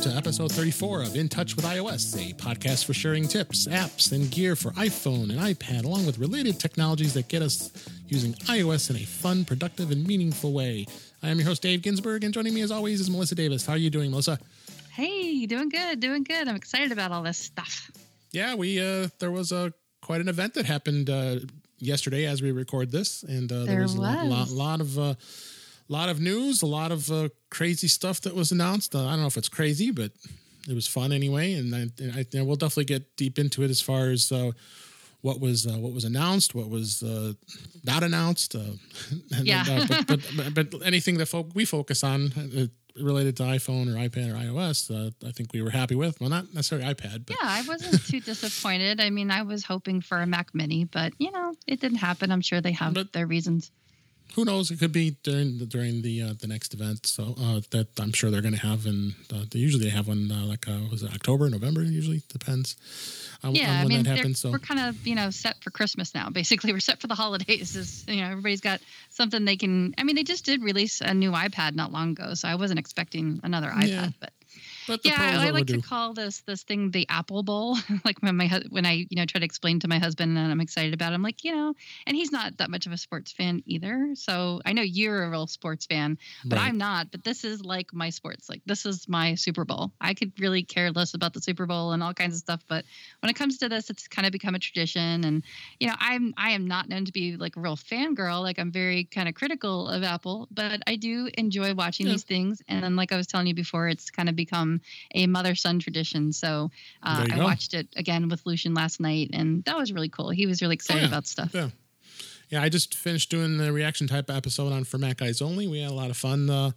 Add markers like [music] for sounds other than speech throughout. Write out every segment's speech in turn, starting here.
welcome to episode 34 of In Touch with iOS, a podcast for sharing tips, apps, and gear for iPhone and iPad, along with related technologies that get us using iOS in a fun, productive, and meaningful way. I am your host, Dave Ginsburg, and joining me as always is Melissa Davis. How are you doing, Melissa? Hey, doing good, doing good. I'm excited about all this stuff. Yeah, we uh there was a quite an event that happened uh yesterday as we record this, and uh, there, There was, a lot, lot, lot of uh, lot of news, a lot of uh, crazy stuff that was announced. Uh, I don't know if it's crazy, but it was fun anyway, and I, and I and we'll definitely get deep into it as far as. Uh, what was uh, what was announced? What was uh, not announced? Uh, [laughs] Yeah. but, but, [laughs] but, but anything that fo- we focus on uh, related to iPhone or iPad or iOS, uh, I think we were happy with. Well, not necessarily iPad, but Yeah, I wasn't too [laughs] disappointed. I mean, I was hoping for a Mac Mini, but you know, it didn't happen. I'm sure they have But- their reasons. Who knows? It could be during the during the uh, the next event. So uh, that I'm sure they're going to have, and uh, they usually have one uh, like uh, was it October, November? Usually depends on, Yeah, on I mean, that happens. So we're kind of you know set for Christmas now. [laughs] Basically, we're set for the holidays. Is you know everybody's got something they can. I mean, they just did release a new iPad not long ago, so I wasn't expecting another iPad, Yeah. but. Yeah, I, like to overdue. call this this thing the Apple Bowl. [laughs] like when my when I you know try to explain to my husband and I'm excited about, it, I'm like you know, and he's not that much of a sports fan either. So I know you're a real sports fan, but Right. I'm not. But this is like my sports. Like this is my Super Bowl. I could really care less about the Super Bowl and all kinds of stuff, but when it comes to this, it's kind of become a tradition. And you know, I'm I am not known to be like a real fangirl. Like I'm very kind of critical of Apple, but I do enjoy watching Yeah. these things. And then, like I was telling you before, it's kind of become a mother son tradition. So uh, I go. watched it again with Lucian last night, and that was really cool. He was really excited yeah. about stuff. Yeah. Yeah, I just finished doing the reaction type episode on for Mac Guys Only. We had a lot of fun. Uh,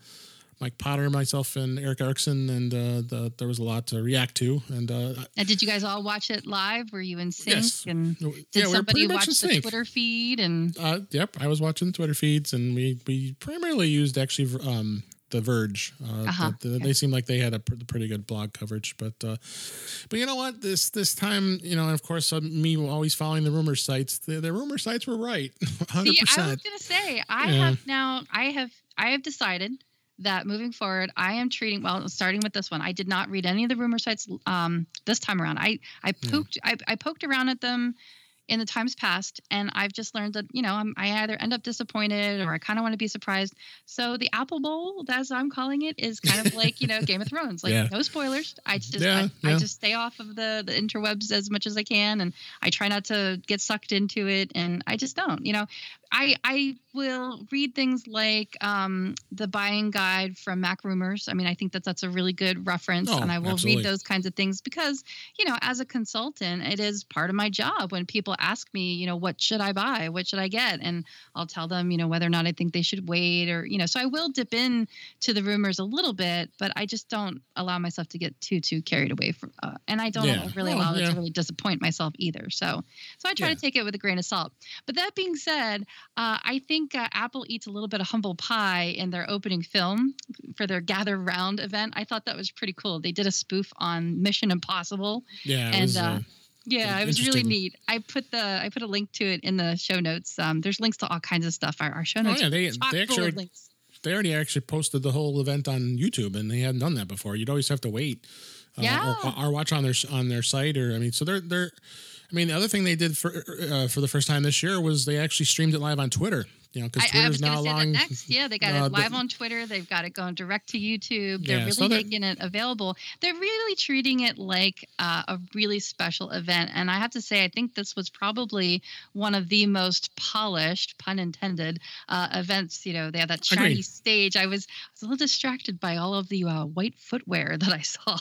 Mike Potter, myself, and Eric Erickson, and uh, the, there was a lot to react to. And uh, And did you guys all watch it live? Were you in sync? Yes. And did were somebody watch the sync. Twitter feed? And Uh, yep, I was watching the Twitter feeds, and we we primarily used actually um, the Verge. Uh, Uh-huh, the- the- okay. They seemed like they had a pr- pretty good blog coverage, but uh, but you know what? This this time, you know, and of course, uh, me always following the rumor sites. The, the rumor sites were right, hundred [laughs] See, I was gonna say I Yeah. have now I have I have decided that moving forward I am treating well starting with this one I did not read any of the rumor sites um this time around I I poked I, I poked around at them in the times past and I've just learned that you know I'm, I either end up disappointed or I kind of want to be surprised so the Apple Bowl as I'm calling it is kind of like you know Game of Thrones like Yeah. no spoilers I just Yeah, I, yeah. I just stay off of the the interwebs as much as I can and I try not to get sucked into it and I just don't you know I I will read things like um, the buying guide from Mac Rumors. I mean, I think that that's a really good reference, Oh, and I will absolutely. read those kinds of things because you know, as a consultant, it is part of my job when people ask me, you know, what should I buy, what should I get, and I'll tell them, you know, whether or not I think they should wait, or you know, so I will dip in to the rumors a little bit, but I just don't allow myself to get too too carried away from, uh, and I don't Yeah. really Oh, allow it to really disappoint myself either. So, so I try Yeah. to take it with a grain of salt. But that being said, uh, I think uh, Apple eats a little bit of humble pie in their opening film for their Gather Round event. I thought that was pretty cool. They did a spoof on Mission Impossible. Yeah, it and, was, uh, uh, Yeah, it was really neat. I put the I put a link to it in the show notes. Um, there's links to all kinds of stuff. Our, our show Oh, yeah, they- they actually- they already actually posted the whole event on YouTube, and they hadn't done that before. You'd always have to wait, uh, Yeah. or, or watch on their on their site, or I mean, so they're they're. I mean, the other thing they did for uh, for the first time this year was they actually streamed it live on Twitter. You know, because I, I was going now to say that allowing. next. [laughs] Yeah, they got uh, it live the- on Twitter. They've got it going direct to YouTube. They're Yeah, really so making it available. They're really treating it like uh, a really special event. And I have to say, I think this was probably one of the most polished, pun intended, uh, events. You know, they had that shiny Agreed. stage. I was, I was a little distracted by all of the uh, white footwear [laughs] that I saw.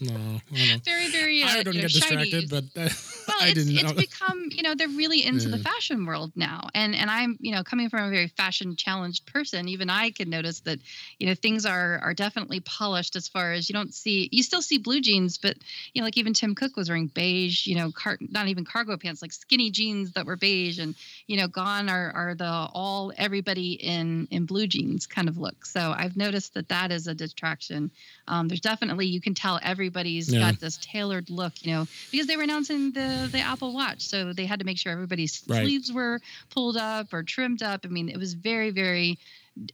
No, I very, very. Uh, I don't you know, get distracted, shinies. but uh, [laughs] Well, I it's, didn't. it's know. become, you know, they're really into the fashion world now. And and I'm, you know, coming from a very fashion challenged person, even I can notice that, you know, things are are definitely polished as far as you don't see you still see blue jeans, but you know, like even Tim Cook was wearing beige, you know, car, not even cargo pants, like skinny jeans that were beige and you know, gone are are the all everybody in in blue jeans kind of look. So I've noticed that that is a distraction. Um, there's definitely you can tell everybody's Yeah. got this tailored look, you know, because they were announcing the the Apple Watch, so they had to make sure everybody's Right. sleeves were pulled up or trimmed up. I mean, it was very very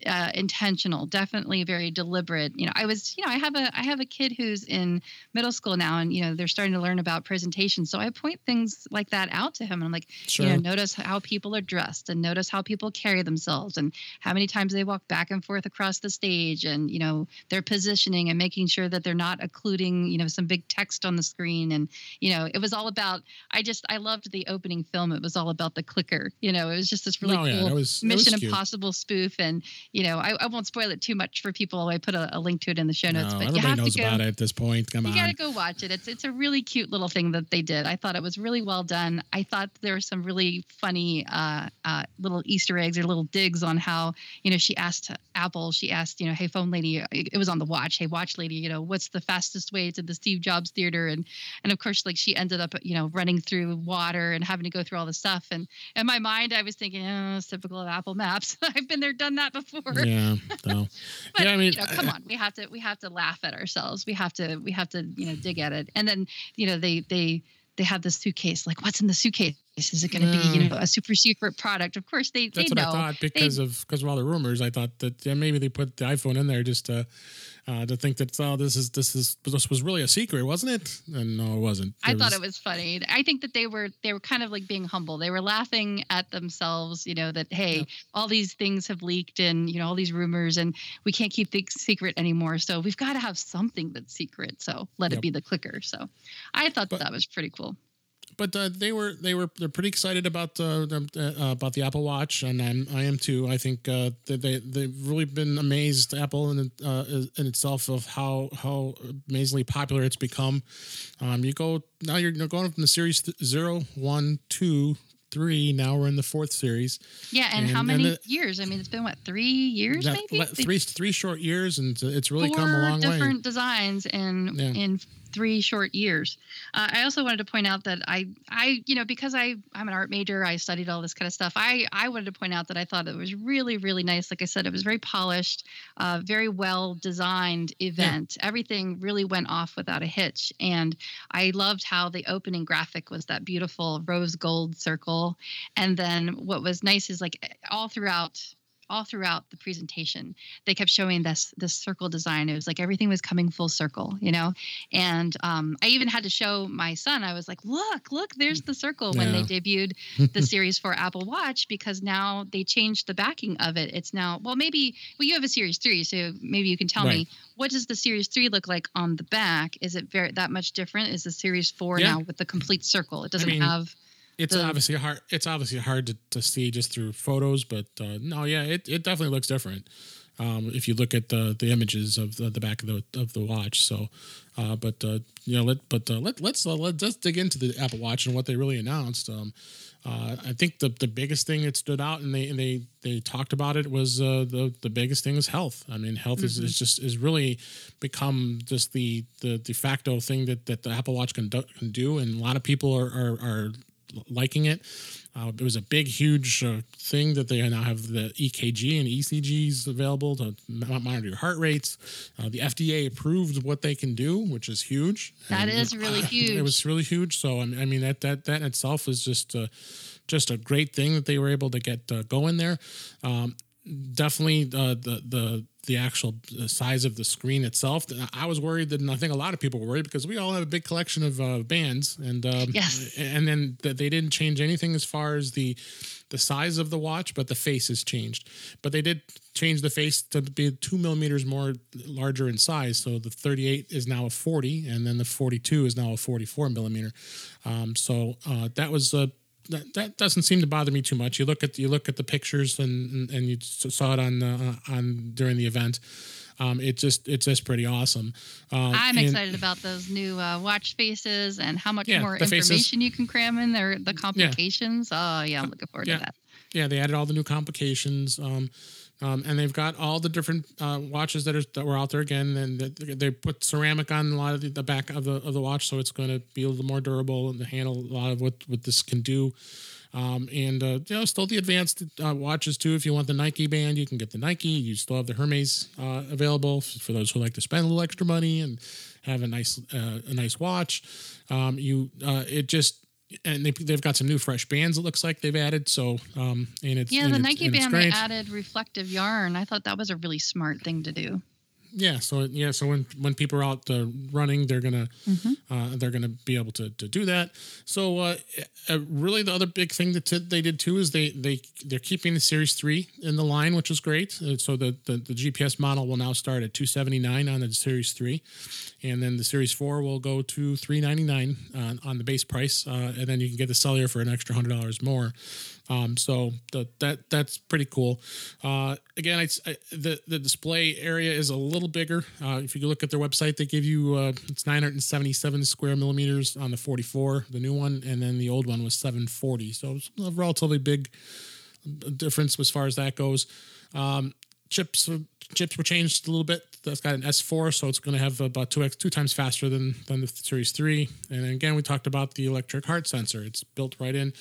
uh, intentional, definitely very deliberate. You know, I was, you know, I have a I have a kid who's in middle school now, and you know, they're starting to learn about presentation. So I point things like that out to him, and I'm like, sure. you know, notice how people are dressed, and notice how people carry themselves, and how many times they walk back and forth across the stage, and you know, their positioning, and making sure that they're not occluding, you know, some big text on the screen, and you know, it was all about. I just I loved the opening film. It was all about the clicker. You know, it was just this really oh, cool yeah, was, Mission Impossible spoof, and you know, I, I, won't spoil it too much for people. I put a, a link to it in the show notes. No, but everybody you have knows to go, about it at this point. Come you on, you gotta go watch it. It's it's a really cute little thing that they did. I thought it was really well done. I thought there were some really funny uh, uh, little Easter eggs or little digs on how you know she asked Apple. She asked you know, hey phone lady, it was on the watch. Hey watch lady, you know, what's the fastest way to the Steve Jobs Theater? And and of course, like she ended up you know running through water and having to go through all the stuff. And in my mind, I was thinking, oh, it's typical of Apple Maps. [laughs] I've been there, done that before. Yeah. [laughs] No. but, yeah. I mean, you know, come on. We have to. We have to laugh at ourselves. We have to. We have to. You know, dig at it. And then you know they they they have the suitcase. Like, what's in the suitcase? Is it going to be, you know, a super secret product? Of course, they That's they what know. I thought because they, of because of all the rumors. I thought that yeah, maybe they put the iPhone in there just to uh, to think that oh this is this is this was really a secret, wasn't it? And no, it wasn't. I thought it was funny. I think that they were they were kind of like being humble. They were laughing at themselves, you know, that hey, yeah. all these things have leaked and you know all these rumors and we can't keep things secret anymore. So we've got to have something that's secret. So let yep. it be the clicker. So I thought but, that was pretty cool but uh, they were they were they're pretty excited about uh, uh, about the Apple Watch, and I'm I am too. I think uh, they they've really been amazed Apple in uh, in itself of how how amazingly popular it's become. Um, you go now you're, you're going from the series zero, one, two, three. Now we're in the fourth series. Yeah, and, and how many and the, years? I mean, it's been what three years, maybe three three short years, and it's really Four come a long way. different designs in yeah. in three short years. Uh, I also wanted to point out that I, I, you know, because I, I'm an art major, I studied all this kind of stuff. I, I wanted to point out that I thought it was really, really nice. Like I said, it was very polished, uh, very well designed event. Yeah. Everything really went off without a hitch, and I loved how the opening graphic was that beautiful rose gold circle, and then what was nice is like all throughout all throughout the presentation they kept showing this this circle design. It was like everything was coming full circle you know? And um, i even had to show my son. I was like look look there's the circle yeah. when they debuted [laughs] the series for apple watch because now they changed the backing of it. It's now well maybe well you have a series 3 so maybe you can tell right. me what does the series 3 look like on the back? Is it very that much different? Is the series 4 yeah. now with the complete circle? It doesn't I mean, have it's the, obviously hard. It's obviously hard to, to see just through photos, but uh, no, yeah, it, it definitely looks different. Um, if you look at the the images of the, the back of the of the watch, so, uh, but uh, you know, let but uh, let let's uh, let us dig into the Apple Watch and what they really announced. Um, uh, I think the the biggest thing that stood out, and they and they they talked about it was uh, the the biggest thing is health. I mean, health mm-hmm. is, is just is really become just the the de facto thing that that the Apple Watch can do, can do, and a lot of people are are, are liking it. Uh, it was a big, huge uh, thing that they now have the EKG and ECGs available to monitor your heart rates. Uh, the FDA approved what they can do, which is huge. That and, is really [laughs] huge. It was really huge. So I mean, that that that in itself is just uh, just a great thing that they were able to get uh, going there. Um, definitely uh, the the the actual size of the screen itself. I was worried that, and I think a lot of people were worried because we all have a big collection of uh, bands, and um, yes, and then they didn't change anything as far as the the size of the watch, but the face has changed. But they did change the face to be two millimeters more larger in size. So the 38 is now a 40, and then the 42 is now a 44 millimeter. Um, so uh, that was a that, that doesn't seem to bother me too much. You look at you look at the pictures and and you saw it on the, on during the event. Um, it just it's just pretty awesome. Uh, I'm and, excited about those new uh, watch faces and how much yeah, more information faces. you can cram in there. The complications. Yeah. Oh yeah, I'm looking forward yeah. to that. Yeah, they added all the new complications. Um, um, and they've got all the different uh, watches that are that were out there again, and they put ceramic on a lot of the, the, back of the of the watch, so it's going to be a little more durable and handle a lot of what what this can do. Um, and uh, you know, still the advanced uh, watches too. If you want the Nike band, you can get the Nike. You still have the Hermes uh, available for those who like to spend a little extra money and have a nice uh, a nice watch. Um, you uh, it just and they, they've got some new fresh bands. It looks like they've added. So um, and it's yeah, the Nike it's band they added reflective yarn. I thought that was a really smart thing to do. Yeah so yeah so when when people are out uh, running they're gonna uh, they're gonna be able to, to do that. So uh, uh, really the other big thing that t- they did too is they they they're keeping the series 3 in the line which is great. Uh, so the, the the gps model will now start at 279 on the series 3 and then the series 4 will go to 399 on, on the base price uh, and then you can get the cellular for an extra hundred dollars more um, so the, that that's pretty cool. Uh, again, I, the the display area is a little bigger. Uh, if you look at their website, they give you uh, it's 977 square millimeters on the 44, the new one, and then the old one was 740. So it's a relatively big difference as far as that goes. Um, chips chips were changed a little bit. That's got an S4, so it's going to have about two x two times faster than than the Series Three. And again, we talked about the electric heart sensor. It's built right in.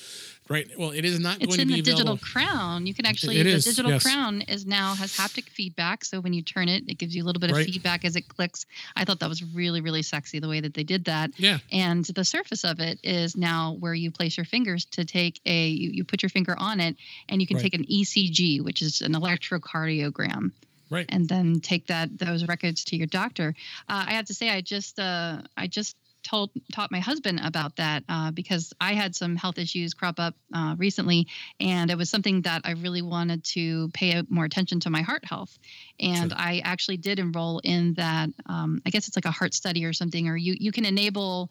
Right. Well, it is not It's going in the be digital crown. You can actually It the is, digital yes. crown is now has haptic feedback. So when you turn it, it gives you a little bit of Right. feedback as it clicks. I thought that was really really sexy the way that they did that. Yeah. And the surface of it is now where you place your fingers to take a you, you put your finger on it and you can Right. take an ECG, which is an electrocardiogram Right. and then take that those records to your doctor. Uh, I have to say, I just uh, I just told taught my husband about that uh, because I had some health issues crop up uh, recently, and it was something that I really wanted to pay more attention to my heart health. And Sure. I actually did enroll in that. Um, I guess it's like a heart study or something, or you you can enable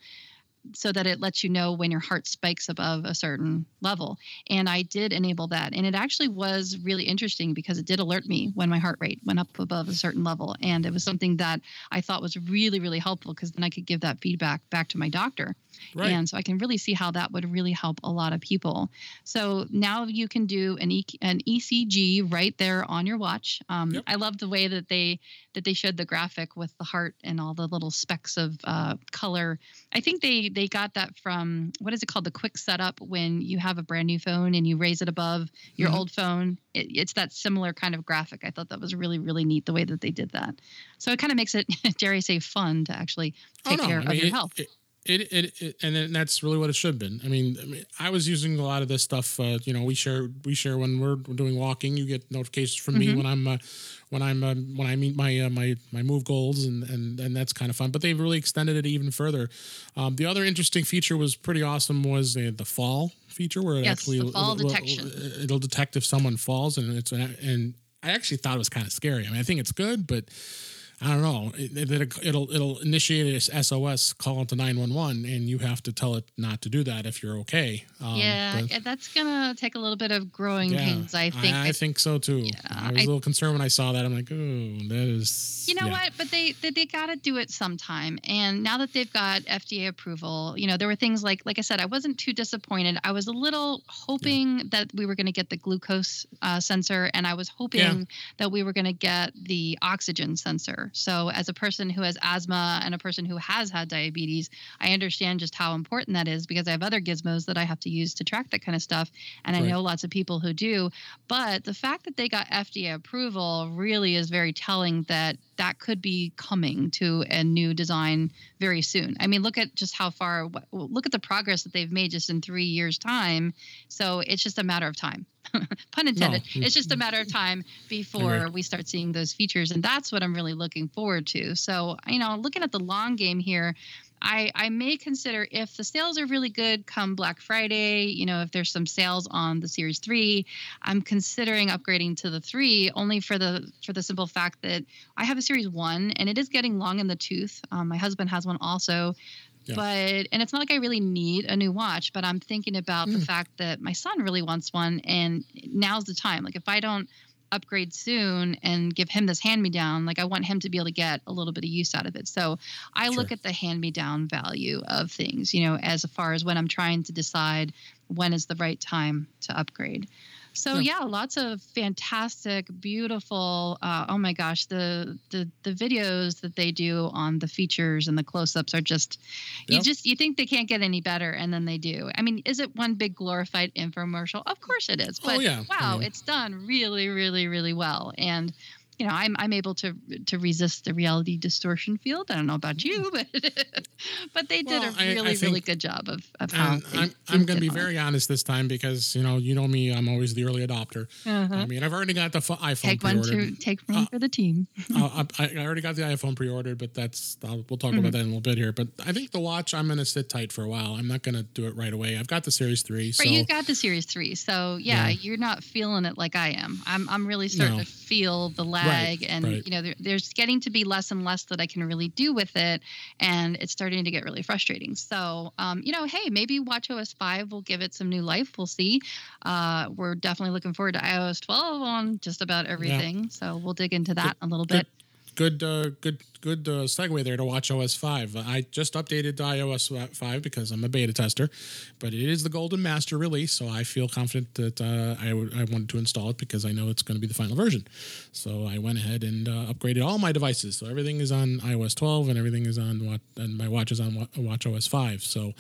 so that it lets you know when your heart spikes above a certain level. And I did enable that. And it actually was really interesting because it did alert me when my heart rate went up above a certain level. And it was something that I thought was really, really helpful because then I could give that feedback back to my doctor. Right. And so I can really see how that would really help a lot of people. So now you can do an, e- an ECG right there on your watch. Um, Yep. I love the way that they that they showed the graphic with the heart and all the little specks of uh, color. I think they they got that from what is it called the quick setup when you have a brand new phone and you raise it above your Mhm. old phone. It, it's that similar kind of graphic. I thought that was really really neat the way that they did that. So it kind of makes it [laughs] dare I say fun to actually take care I of your it, health. It, it, it, it- and then that's really what it should have been. I mean, I mean, I was using a lot of this stuff. Uh, you know, we share we share when we're doing walking. You get notifications from me Mhm. when I'm uh, when I'm uh, when I meet my uh, my my move goals, and and and that's kind of fun. But they've really extended it even further. Um, the other interesting feature was pretty awesome was uh, the fall feature where it Yes, actually the fall it'll- detection. It'll detect if someone falls, and it's an, and I actually thought it was kind of scary. I mean, I think it's good, but I don't know. It, it, it'll it'll initiate a SOS call into nine one one, and you have to tell it not to do that if you're okay. Um, yeah, but- that's gonna take a little bit of growing pains. I think. I, think so too. I was I- a little concerned when I saw that. I'm like, oh, that is. You know yeah. what? But they they, they got to do it sometime. And now that they've got FDA approval, you know, there were things like like I said, I wasn't too disappointed. I was a little hoping that we were going to get the glucose uh, sensor, and I was hoping Yeah. that we were going to get the oxygen sensor. So as a person who has asthma and a person who has had diabetes, I understand just how important that is because I have other gizmos that I have to use to track that kind of stuff, and I know lots of people who do. But the fact that they got FDA approval really is very telling that that could be coming to a new design very soon. I mean, look at just how far, look at the progress that they've made just in three years' time. So it's just a matter of time. [laughs] Pun intended. No. It's just a matter of time before Agree. we start seeing those features. And that's what I'm really looking forward to. So, you know, looking at the long game here, I, I may consider if the sales are really good come Black Friday, you know, if there's some sales on the Series 3, I'm considering upgrading to the 3 only for the for the simple fact that I have a Series 1 and it is getting long in the tooth. Um, my husband has one also. Yeah. But and it's not like I really need a new watch, but I'm thinking about the Mm. fact that my son really wants one and now's the time. Like if I don't upgrade soon and give him this hand me down like i want him to be able to get a little bit of use out of it so i look at the hand me down value of things you know as far as when i'm trying to decide when is the right time to upgrade so Yeah. yeah, lots of fantastic beautiful uh, oh my gosh the, the the videos that they do on the features and the close-ups are just you just you think they can't get any better and then they do. I mean is it one big glorified infomercial? Of course it is Oh, but yeah. Wow it's done really really really well. And you know, I'm I'm able to to resist the reality distortion field. I don't know about you, [laughs] but but they did Well, a I- I really think- really good job of of how. I'm, I'm going to be very honest this time because you know you know me I'm always the early adopter. Uh-huh. I mean I've already got the f- iPhone Take one to take one Uh, for the team. [laughs] uh, I, I already got the iPhone pre-ordered, but that's I'll, we'll talk Mm-hmm. about that in a little bit here. But I think the watch I'm going to sit tight for a while. I'm not going to do it right away. I've got the Series Three, so Right, you got the Series Three, so yeah, Yeah. you're not feeling it like I am. I'm I'm really starting No. to feel the lag, and right. you know, there, there's getting to be less and less that I can really do with it, and it's starting to get really frustrating. So, um, you know, hey, maybe WatchOS five will give it some new life. We'll see. Uh, we're definitely looking forward to iOS 12 on just about everything, so we'll dig into that a little bit. good uh, good good uh, segue there to watch OS 5. I just updated to iOS 5 because I'm a beta tester, but it is the golden master release, so I feel confident that uh, I, w- I wanted to install it because I know it's going to be the final version. So I went ahead and uh, upgraded all my devices. So everything is on iOS 12 and everything is on what and my watch is on Wa- watch OS 5. So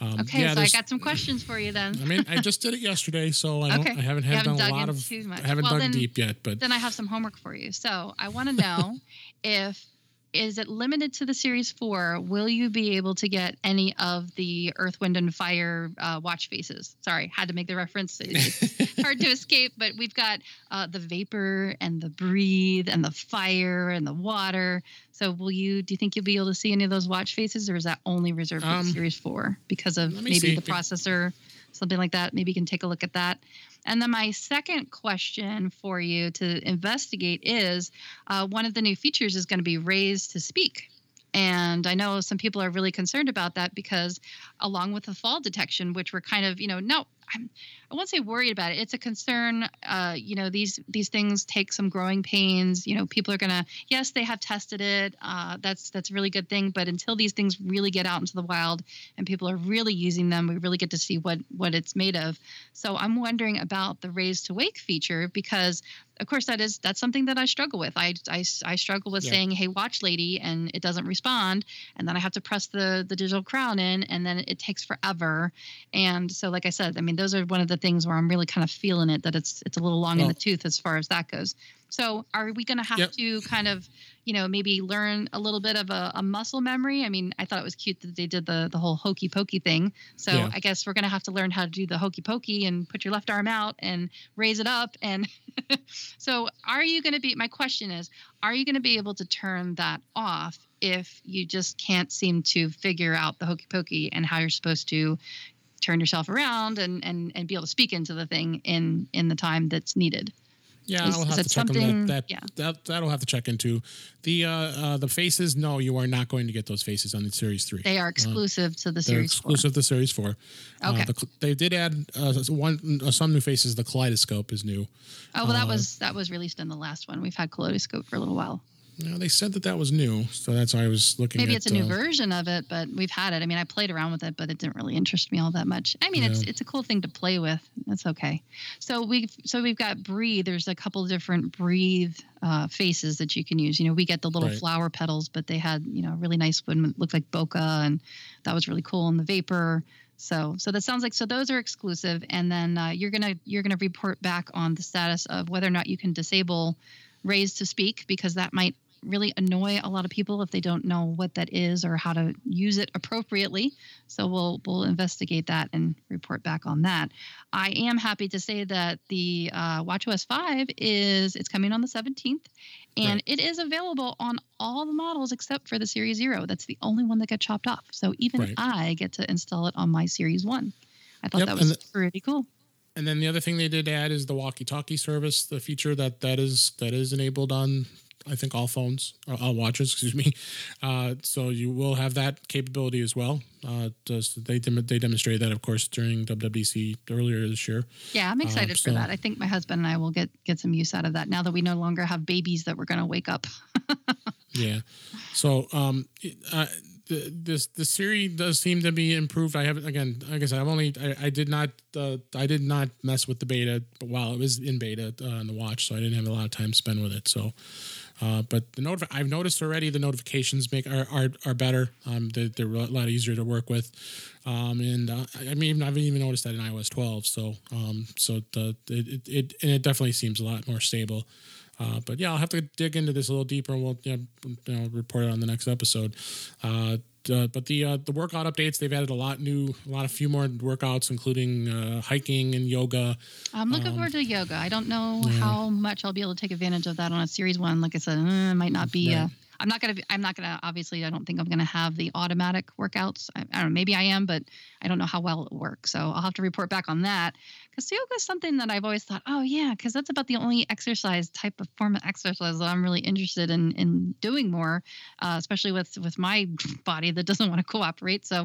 um, Okay, yeah, so I got some questions for you then. I mean, I just did it [laughs] yesterday, so I, don't, Okay. I haven't had haven't done a lot in of. too much. I haven't Well, dug then- deep yet, but then I have some homework for you. So I want to [laughs] know if is it limited to the series four? Will you be able to get any of the Earth, Wind, and Fire uh, watch faces? Sorry, had to make the reference. It's [laughs] hard to escape, but we've got uh, the vapor and the breathe and the fire and the water. So will you? Do you think you'll be able to see any of those watch faces, or is that only reserved for Um, the series four because of maybe see. the processor, something like that? Maybe you can take a look at that. And then my second question for you to investigate is uh, one of the new features is going to be raised to speak. And I know some people are really concerned about that because, along with the fall detection, which we're kind of, you know, no, I'm, I won't say worried about it. It's a concern. Uh, you know, these these things take some growing pains. You know, people are gonna. Yes, they have tested it. Uh, that's that's a really good thing. But until these things really get out into the wild and people are really using them, we really get to see what what it's made of. So I'm wondering about the raise to wake feature because of course that is that's something that I struggle with. I I, I struggle with Yeah. saying hey watch lady and it doesn't respond and then I have to press the the digital crown in and then it takes forever. And so like I said, I mean those are one of the things where I'm really kind of feeling it that it's it's a little long in the tooth as far as that goes. So are we going to have Yep. to kind of, you know, maybe learn a little bit of a, a muscle memory? I mean, I thought it was cute that they did the the whole hokey pokey thing. So Yeah. I guess we're going to have to learn how to do the hokey pokey and put your left arm out and raise it up. And [laughs] so are you going to be, my question is, are you going to be able to turn that off if you just can't seem to figure out the hokey pokey and how you're supposed to turn yourself around and, and, and be able to speak into the thing in, in the time that's needed? Yeah, Is- I'll have to check on that. That, yeah. that that'll have to check into the uh, uh, the faces. No, you are not going to get those faces on the Series Three. They are exclusive to the series. four. exclusive to Series Four. Okay. Uh, the, they did add uh, one uh, some new faces. The kaleidoscope is new. Oh well, that Uh, was that was released in the last one. We've had Kaleidoscope for a little while. Know, they said that that was new, so that's why I was looking. Maybe at, it's a new uh, version of it, but we've had it. I mean, I played around with it, but it didn't really interest me all that much. I mean, it's Yeah. it's a cool thing to play with. It's okay. So we've so we've got breathe. There's a couple different breathe uh, faces that you can use. You know, we get the little Right. flower petals, but they had you know a really nice one that looked like bokeh, and that was really cool. And the vapor. So so that sounds like so those are exclusive, and then uh, you're gonna you're gonna report back on the status of whether or not you can disable raise to speak because that might really annoy a lot of people if they don't know what that is or how to use it appropriately. So we'll we'll investigate that and report back on that. I am happy to say that the uh, WatchOS 5 is it's coming on the 17th, and Right. it is available on all the models except for the Series Zero. That's the only one that got chopped off. So even Right. I get to install it on my Series One. I thought Yep, that was pretty cool. And then the other thing they did add is the walkie-talkie service, the feature that that is that is enabled on I think all phones, or all watches, [laughs] excuse me. Uh, so you will have that capability as well. Uh, just, they dem- they demonstrated that, of course, during WWDC earlier this year. Yeah, I'm excited for so- that. I think my husband and I will get get some use out of that now that we no longer have babies that we're going to wake up. [laughs] Yeah. So um, it- uh, the, this the Siri does seem to be improved. I haven't again, like I said, I've only I, I did not uh, I did not mess with the beta while it was in beta uh, on the watch, so I didn't have a lot of time spent with it. So. Uh, but the notif- I've noticed already the notifications make are are, are better. Um, they're, they're a lot easier to work with, um, and uh, I I mean I've even noticed that in iOS 12. So um, so the it, it, it and it definitely seems a lot more stable. Uh, but yeah, I'll have to dig into this a little deeper, and we'll you know, you know report it on the next episode. Uh, uh, but the uh, the workout updates they've added a lot new, a lot of few more workouts, including uh, hiking and yoga. I'm looking Um, forward to yoga. I don't know yeah. how much I'll be able to take advantage of that on a series one. Like I said, uh, it might not be. Uh, Right. I'm not gonna. I'm not gonna. Obviously, I don't think I'm gonna have the automatic workouts. I, I don't know. Maybe I am, but I don't know how well it works. So I'll have to report back on that. Because yoga is something that I've always thought, oh yeah, because that's about the only exercise type of form of exercise that I'm really interested in in doing more, uh, especially with with my [laughs] body that doesn't want to cooperate. So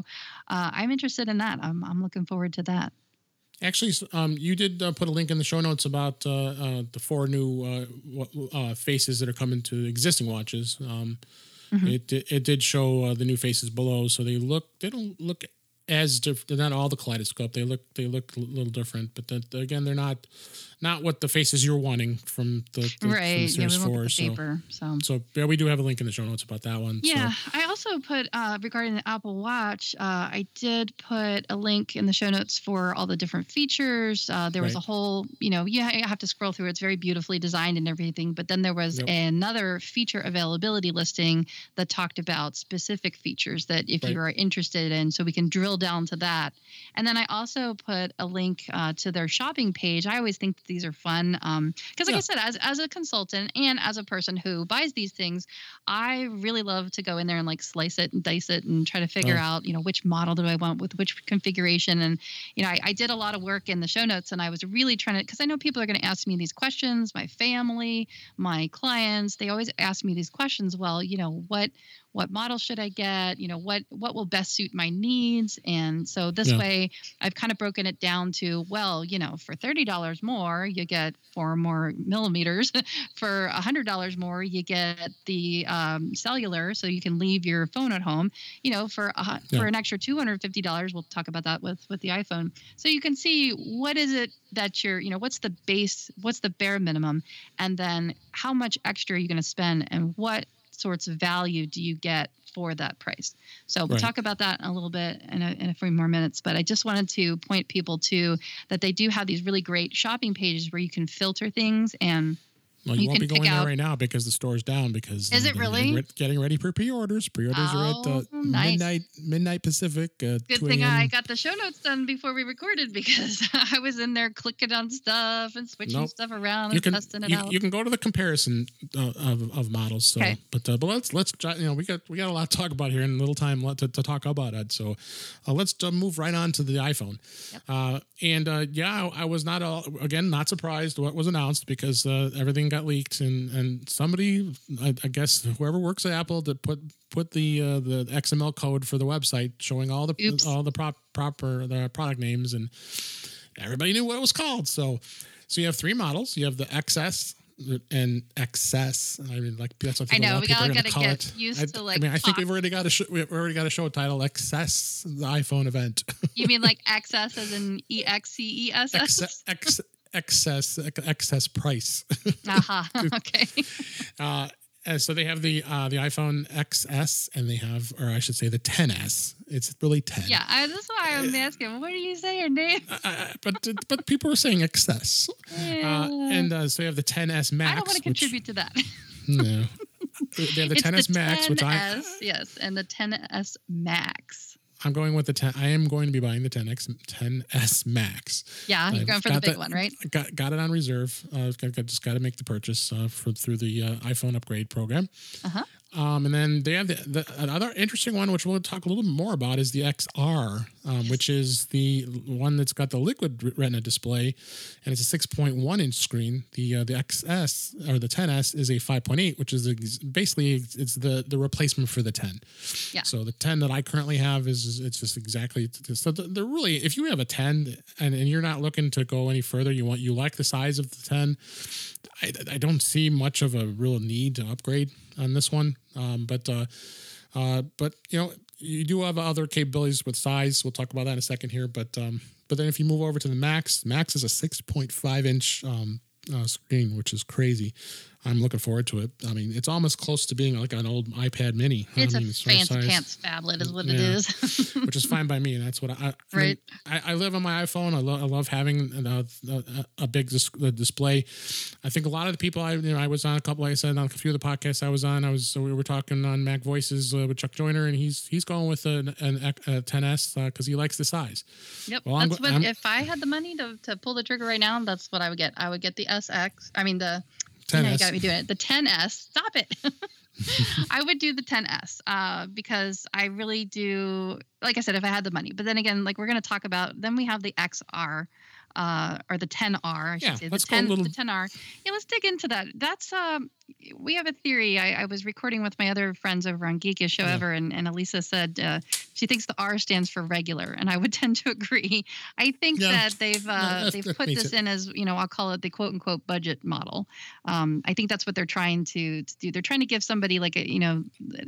uh, I'm interested in that. I'm I'm looking forward to that. Actually, um, you did uh, put a link in the show notes about uh, uh, the four new uh, uh, faces that are coming to existing watches. Um, Mhm. It it did show uh, the new faces below, so they look they don't look as diff- they're not all the kaleidoscope. They look they look a little different, but again, they're not not what the faces you're wanting from the, the from the right. Yeah, we Four. the So paper. So. so yeah, we do have a link in the show notes about that one. so- Yeah, I also put uh, regarding the Apple Watch. Uh, I did put a link in the show notes for all the different features. Uh, there was Right. a whole, you know, you ha- have to scroll through. It's very beautifully designed and everything. But then there was Yep. another feature availability listing that talked about specific features that if Right. you are interested in, so we can drill down to that. And then I also put a link uh, to their shopping page. I always think these are fun um, because, like Yeah. I said, as as a consultant and as a person who buys these things, I really love to go in there and like slice it and dice it and try to figure Oh. out, you know, which model do I want with which configuration. And, you know, I, I did a lot of work in the show notes and I was really trying to, because I know people are going to ask me these questions, my family, my clients, they always ask me these questions. Well, you know, what, what model should I get? You know, what, what will best suit my needs? And so this Yeah. way I've kind of broken it down to, well, you know, for $30 more, you get four more millimeters. [laughs] for $100 more, you get the um, cellular, so you can leave your phone at home. You know, for a, Yeah. for an extra $250, we'll talk about that with with the iPhone. So you can see what is it that you're, you know, what's the base, what's the bare minimum, and then how much extra are you going to spend, and what sorts of value do you get for that price. So we'll Right. talk about that in a little bit in a, in a few more minutes. But I just wanted to point people to that they do have these really great shopping pages where you can filter things and Well, you, You won't be going there out- right now because the store's down. Because Is it really? getting re- getting ready for pre-orders? Pre-orders are at uh, Oh, nice. midnight midnight Pacific. Uh, Good 2 thing I got the show notes done before we recorded [laughs] because I was in there clicking on stuff and switching Nope. stuff around you and can testing it you, out. you can go to the comparison uh, of, of models. So, Okay. but uh, but let's let's you know we got we got a lot to talk about here and a little time to, to talk about it. So uh, let's uh, move right on to the iPhone. Yep. Uh, and uh, yeah, I, I was not all, again not surprised what was announced because uh, everything got leaked and and somebody I, I guess whoever works at Apple that put put the uh, the XML code for the website showing all the Oops. all the prop proper the product names and everybody knew what it was called. So, so you have three models. You have the XS and XS. I mean, like that's what I people, a know, we people gotta- gotta get it. used I, to, I like, mean, I think talk. we've already got a show, we've already got a show title XS, the iPhone event. you mean like XS as in E X C E S S? Excess excess price. Aha. [laughs] [laughs] Okay. Uh, so they have the uh, the iPhone XS and they have, or I should say, the 10s. It's really 10. Yeah, I, that's why I'm asking. What do you say your name? Uh, but but people are saying XS. Uh, and uh, so you have the 10s Max. I don't want to which- contribute to that. No. [laughs] They have the it's 10s the Max, which I yes, and the 10s Max. I'm going with the 10. I am going to be buying the 10x 10s Max. Yeah, you're I've going for the big that- one, right? Got got it on reserve. Uh, got, got, just got to make the purchase uh, for through the uh, iPhone upgrade program. Uh-huh. Um, and then they have the, the another interesting one, which we'll talk a little bit more about, is the XR, um, which is the one that's got the liquid Retina display, and it's a 6.1 inch screen. The uh, the XS or the 10s is a 5.8, which is ex- basically it's the the replacement for the 10. Yeah. So the 10 that I currently have is it's just exactly so the- they're really if you have a 10 and, and you're not looking to go any further, you want you like the size of the 10. I, I don't see much of a real need to upgrade on this one. Um, but uh, uh, but you know you do have other capabilities with size. We'll talk about that in a second here. But um, but then if you move over to the Max, Max is a 6.5 inch um, uh, screen, which is crazy. I'm looking forward to it. I mean, it's almost close to being like an old iPad Mini. It's I mean, a as fancy size, pants phablet, is what it Yeah. is. [laughs] which is fine by me. That's what I. I, I, mean, Right. I, I live on my iPhone. I love I love having a, a, a big dis- display. I think a lot of the people I you know I was on a couple. Like I said on a few of the podcasts I was on. I was so we were talking on Mac Voices uh, with Chuck Joiner, and he's he's going with an, an, a 10s because he likes the size. Yep. Well, I'm that's what I'm- if I had the money to, to pull the trigger right now, that's what I would get. I would get the SX. I mean the know, you 10s. got me doing it. The 10S. Stop it. [laughs] I would do the 10S uh, because I really do. Like I said, if I had the money, but then again, like we're going to talk about, then we have the XR. Uh, or the 10R, I should Yeah, say. let's the go a 10, little- the 10R. Yeah, let's dig into that. That's um, we have a theory. I, I was recording with my other friends over on Geekiest Show Yeah. Ever, and, and Elisa said uh, she thinks the R stands for regular, and I would [laughs] tend to agree. I think Yeah. that they've uh, that- they've put this in as you know I'll call it the quote unquote budget model. Um, I think that's what they're trying to, to do. They're trying to give somebody like a you know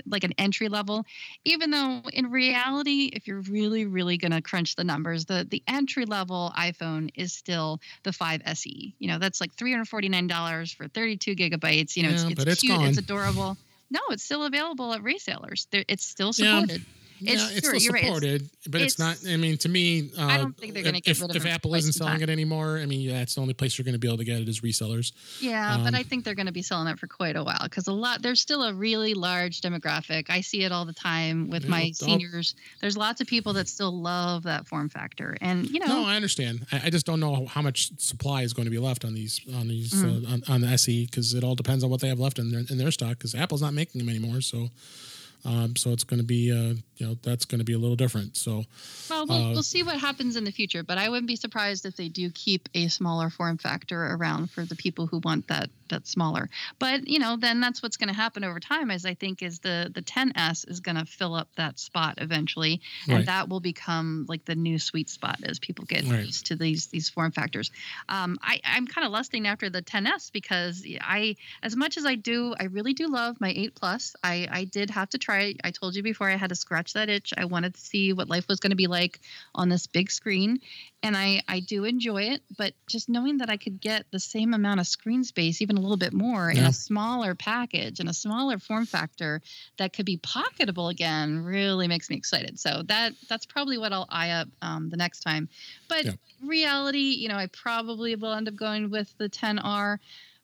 like an entry level, even though in reality, if you're really really going to crunch the numbers, the the entry level iPhone is still the 5 SE. You know that's like three hundred forty nine dollars for thirty two gigabytes. You know it's, Yeah, it's but it's cute, it's gone. adorable. No, it's still available at resellers. It's still supported. Yeah, It's- it's sure, still you're right. It's- supported, but it's, not. I mean, to me, uh, I don't think they're gonna if, get rid of if Apple isn't selling time. it anymore. I mean, yeah, it's the only place you're going to be able to get it is resellers. Yeah, but Um, I think they're going to be selling it for quite a while because a lot there's still a really large demographic. I see it all the time with Yeah, my seniors. There's lots of people that still love that form factor, and you know, No, I understand. I, I just don't know how much supply is going to be left on these on these Mm. uh, on, on the SE because it all depends on what they have left in their in their stock because Apple's not making them anymore. So, um, so it's going to be uh, you know that's going to be a little different. So, well, we'll, uh, we'll see what happens in the future. But I wouldn't be surprised if they do keep a smaller form factor around for the people who want that that smaller. But you know, then that's what's going to happen over time. As I think is the the 10s is going to fill up that spot eventually, and Right. that will become like the new sweet spot as people get Right. used to these these form factors. Um, I I'm kind of lusting after the 10s because I as much as I do, I really do love my 8 plus. I I did have to try. I told you before I had to scratch that itch. I wanted to see what life was going to be like on this big screen and I, I do enjoy it, but just knowing that I could get the same amount of screen space, even a little bit more, in a smaller package and a smaller form factor that could be pocketable again, really makes me excited. So that that's probably what I'll eye up um, the next time. But Yeah. reality, you know, I probably will end up going with the 10R.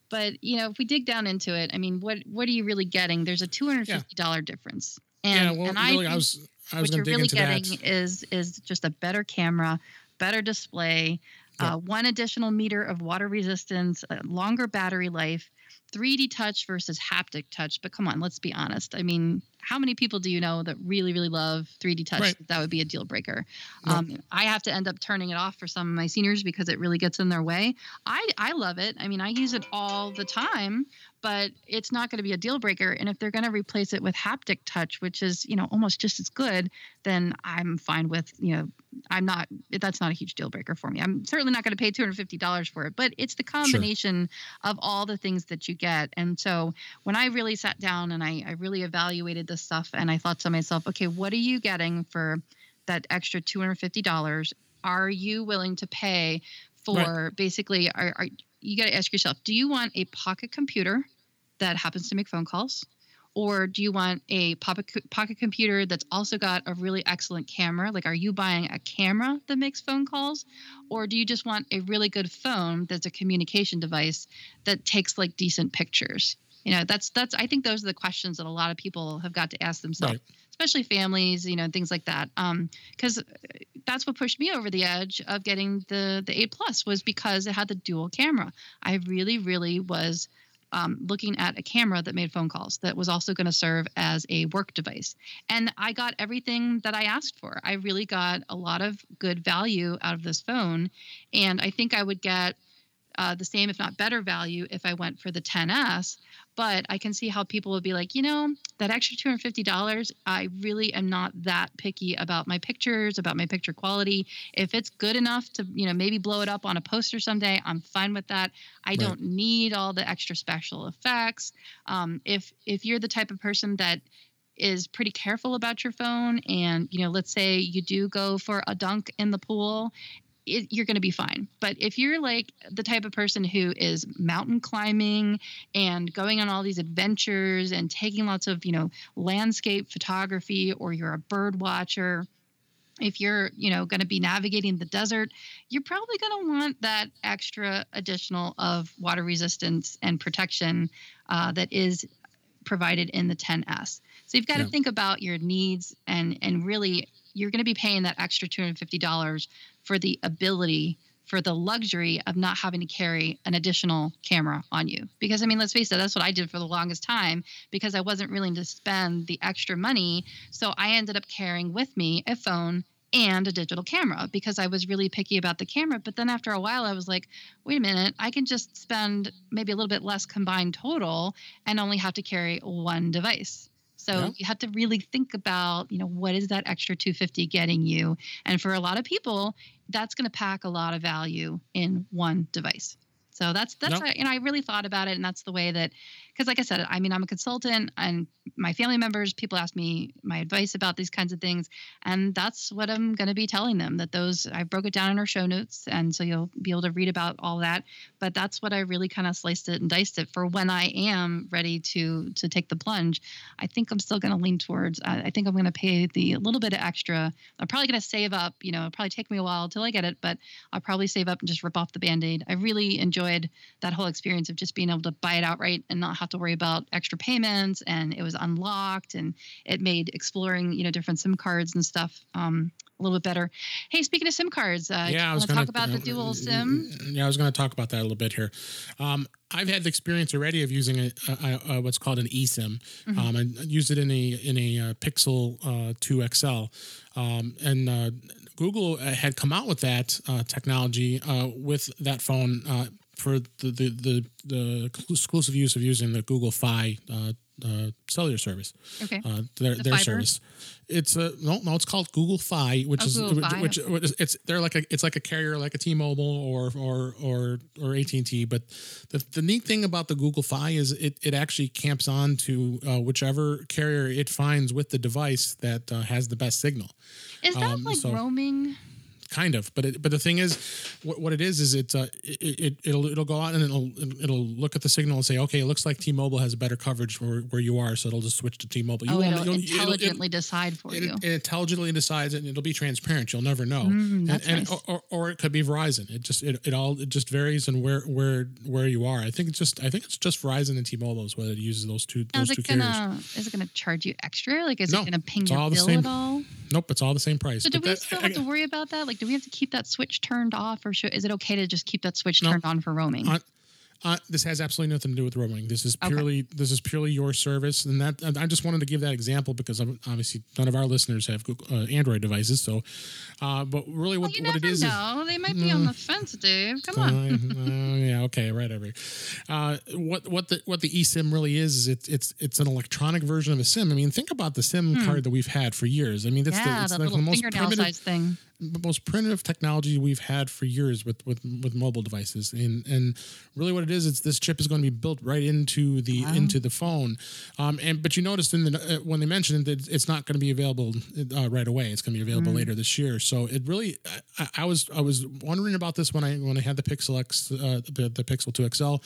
But you know, if we dig down into it, I mean, what what are you really getting? There's a two hundred fifty dollar difference, and yeah, well, and I really, I, was I was what you're really getting that. is is just a better camera, better display, Yeah. uh, one additional meter of water resistance, longer battery life, 3D touch versus haptic touch. But come on, let's be honest. I mean, how many people do you know that really, really love 3D touch? Right. That would be a deal breaker. Um, I have to end up turning it off for some of my seniors because it really gets in their way. I, I love it. I mean, I use it all the time, but it's not going to be a deal breaker. And if they're going to replace it with haptic touch, which is, you know, almost just as good, then I'm fine with, you know, I'm not, that's not a huge deal breaker for me. I'm certainly not going to pay $250 for it, but it's the combination of all the things that you get. And so when I really sat down and I, I really evaluated this stuff and I thought to myself, okay, what are you getting for that extra $250? Are you willing to pay for basically, are, are you got to ask yourself, do you want a pocket computer that happens to make phone calls? Or do you want a pocket, pocket computer that's also got a really excellent camera? Like, are you buying a camera that makes phone calls? Or do you just want a really good phone that's a communication device that takes like decent pictures? You know, that's that's I think those are the questions that a lot of people have got to ask themselves, Right. especially families, you know, things like that. Um, because that's what pushed me over the edge of getting the the 8 plus was because it had the dual camera. I really, really was um, looking at a camera that made phone calls that was also going to serve as a work device. And I got everything that I asked for. I really got a lot of good value out of this phone. And I think I would get uh, the same, if not better value, if I went for the 10S. But I can see how people would be like, you know, that extra $250, I really am not that picky about my pictures, about my picture quality. If it's good enough to, you know, maybe blow it up on a poster someday, I'm fine with that. I Right. don't need all the extra special effects. Um, if if you're the type of person that is pretty careful about your phone and you know let's say you do go for a dunk in the pool it, you're going to be fine. But if you're like the type of person who is mountain climbing and going on all these adventures and taking lots of, you know, landscape photography, or you're a bird watcher, if you're, you know, going to be navigating the desert, you're probably going to want that extra additional of water resistance and protection uh, that is provided in the 10s. So you've got yeah. to think about your needs and and really you're going to be paying that extra $250 for the ability for the luxury of not having to carry an additional camera on you. Because I mean, let's face it, that's what I did for the longest time because I wasn't willing to spend the extra money. So I ended up carrying with me a phone and a digital camera because I was really picky about the camera. But then after a while, I was like, wait a minute, I can just spend maybe a little bit less combined total and only have to carry one device. So yeah. you have to really think about, you know, what is that extra 250 getting you? And for a lot of people, that's going to pack a lot of value in one device. So that's that's nope. what, and I really thought about it, and that's the way that because like I said, I mean, I'm a consultant and my family members, people ask me my advice about these kinds of things. And that's what I'm going to be telling them that those, I broke it down in our show notes. And so you'll be able to read about all that. But that's what I really kind of sliced it and diced it for when I am ready to, to take the plunge. I think I'm still going to lean towards, I, I think I'm going to pay the little bit of extra. I'm probably going to save up, you know, it'll probably take me a while till I get it, but I'll probably save up and just rip off the band aid. I really enjoyed that whole experience of just being able to buy it outright and not have to worry about extra payments and it was unlocked and it made exploring you know different sim cards and stuff um, a little bit better. Hey speaking of sim cards uh, yeah i was going to talk about the dual sim? yeah i was going to talk about that a little bit here. Um, I've had the experience already of using a, a, a what's called an eSIM. Mm-hmm. Um, I used it in a in a uh, Pixel uh, 2 XL, um, and uh, Google had come out with that uh, technology uh, with that phone uh, for the, the the, the exclusive use of using the Google Fi uh, cellular service. Okay. Uh, their the their service. It's a no no. It's called Google Fi, which oh, is Google which, which, it's they're like a it's like a carrier like a T-Mobile or or or or AT and T. But the, the neat thing about the Google Fi is it it actually camps on to uh, whichever carrier it finds with the device that uh, has the best signal. Is that um, like so, roaming? Kind of but it, but the thing is what, what it is is it's uh it, it will it'll go out and it'll it'll look at the signal and say okay it looks like T-Mobile has a better coverage where, where you are so it'll just switch to T-Mobile. You oh, it'll intelligently it'll, decide for it, you. it intelligently decides and it'll be transparent. You'll never know. Mm, and, and nice. or, or, it could be Verizon. It just it, it all it just varies in where where where you are. I think it's just I think it's just Verizon and T-Mobile is what it uses those two those is two gonna, carriers. is it going to charge you extra? Like is no, it going to ping your bill at all? Nope it's all the same price. So do we that, still I, have to worry about that? Like do we have to keep that switch turned off, or should, is it okay to just keep that switch turned on for roaming? Uh, uh, this has absolutely nothing to do with roaming. This is purely okay. this is purely your service, and that I just wanted to give that example because obviously none of our listeners have Google, uh, Android devices. So, uh, but really, what, well, what it is, know. is they might be on the fence, Dave. Come on. [laughs] Yeah, okay, right over. Uh, what what the what the eSIM really is is it's it's it's an electronic version of a SIM. I mean, think about the SIM hmm. card that we've had for years. I mean, that's yeah, the, it's the like the most primitive, size thing most primitive technology we've had for years with with with mobile devices and and really what it is it's this chip is going to be built right into the wow. into the phone um and but you noticed in the uh, when they mentioned that it's not going to be available uh, right away it's going to be available mm. later this year so it really I, I, was i was wondering about this when i when i had the pixel x uh, the, the pixel 2 xl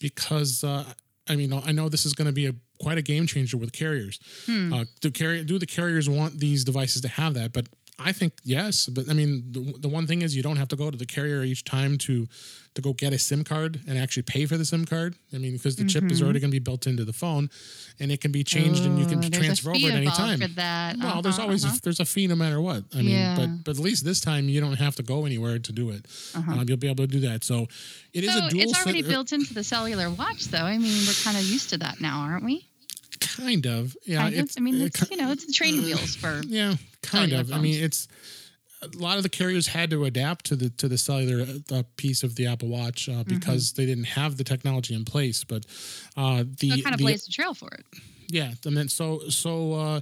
because uh I mean, I know this is going to be a quite a game changer with carriers. Hmm. Uh, do carrier do the carriers want these devices to have that? But I think yes, but I mean the, the one thing is you don't have to go to the carrier each time to to go get a SIM card and actually pay for the SIM card. I mean because the mm-hmm. chip is mm-hmm. already going to be built into the phone, and it can be changed and you can transfer over at any time. For that. Well, uh-huh, there's always uh-huh. a, there's a fee no matter what. I mean, yeah. but but at least this time you don't have to go anywhere to do it. Uh-huh. Um, you'll be able to do that. So it so is a dual. It's already built into the cellular watch, though. I mean, we're kind of used to that now, aren't we? Kind of, yeah. Kind of? I mean, it's, you know, it's the training [sighs] wheels for yeah, kind of. Phones. I mean, it's a lot of the carriers had to adapt to the to the cellular uh, piece of the Apple Watch uh, mm-hmm. because mm-hmm. they didn't have the technology in place. But uh, the so kind of the, blazed the trail for it. Yeah, and then so so uh,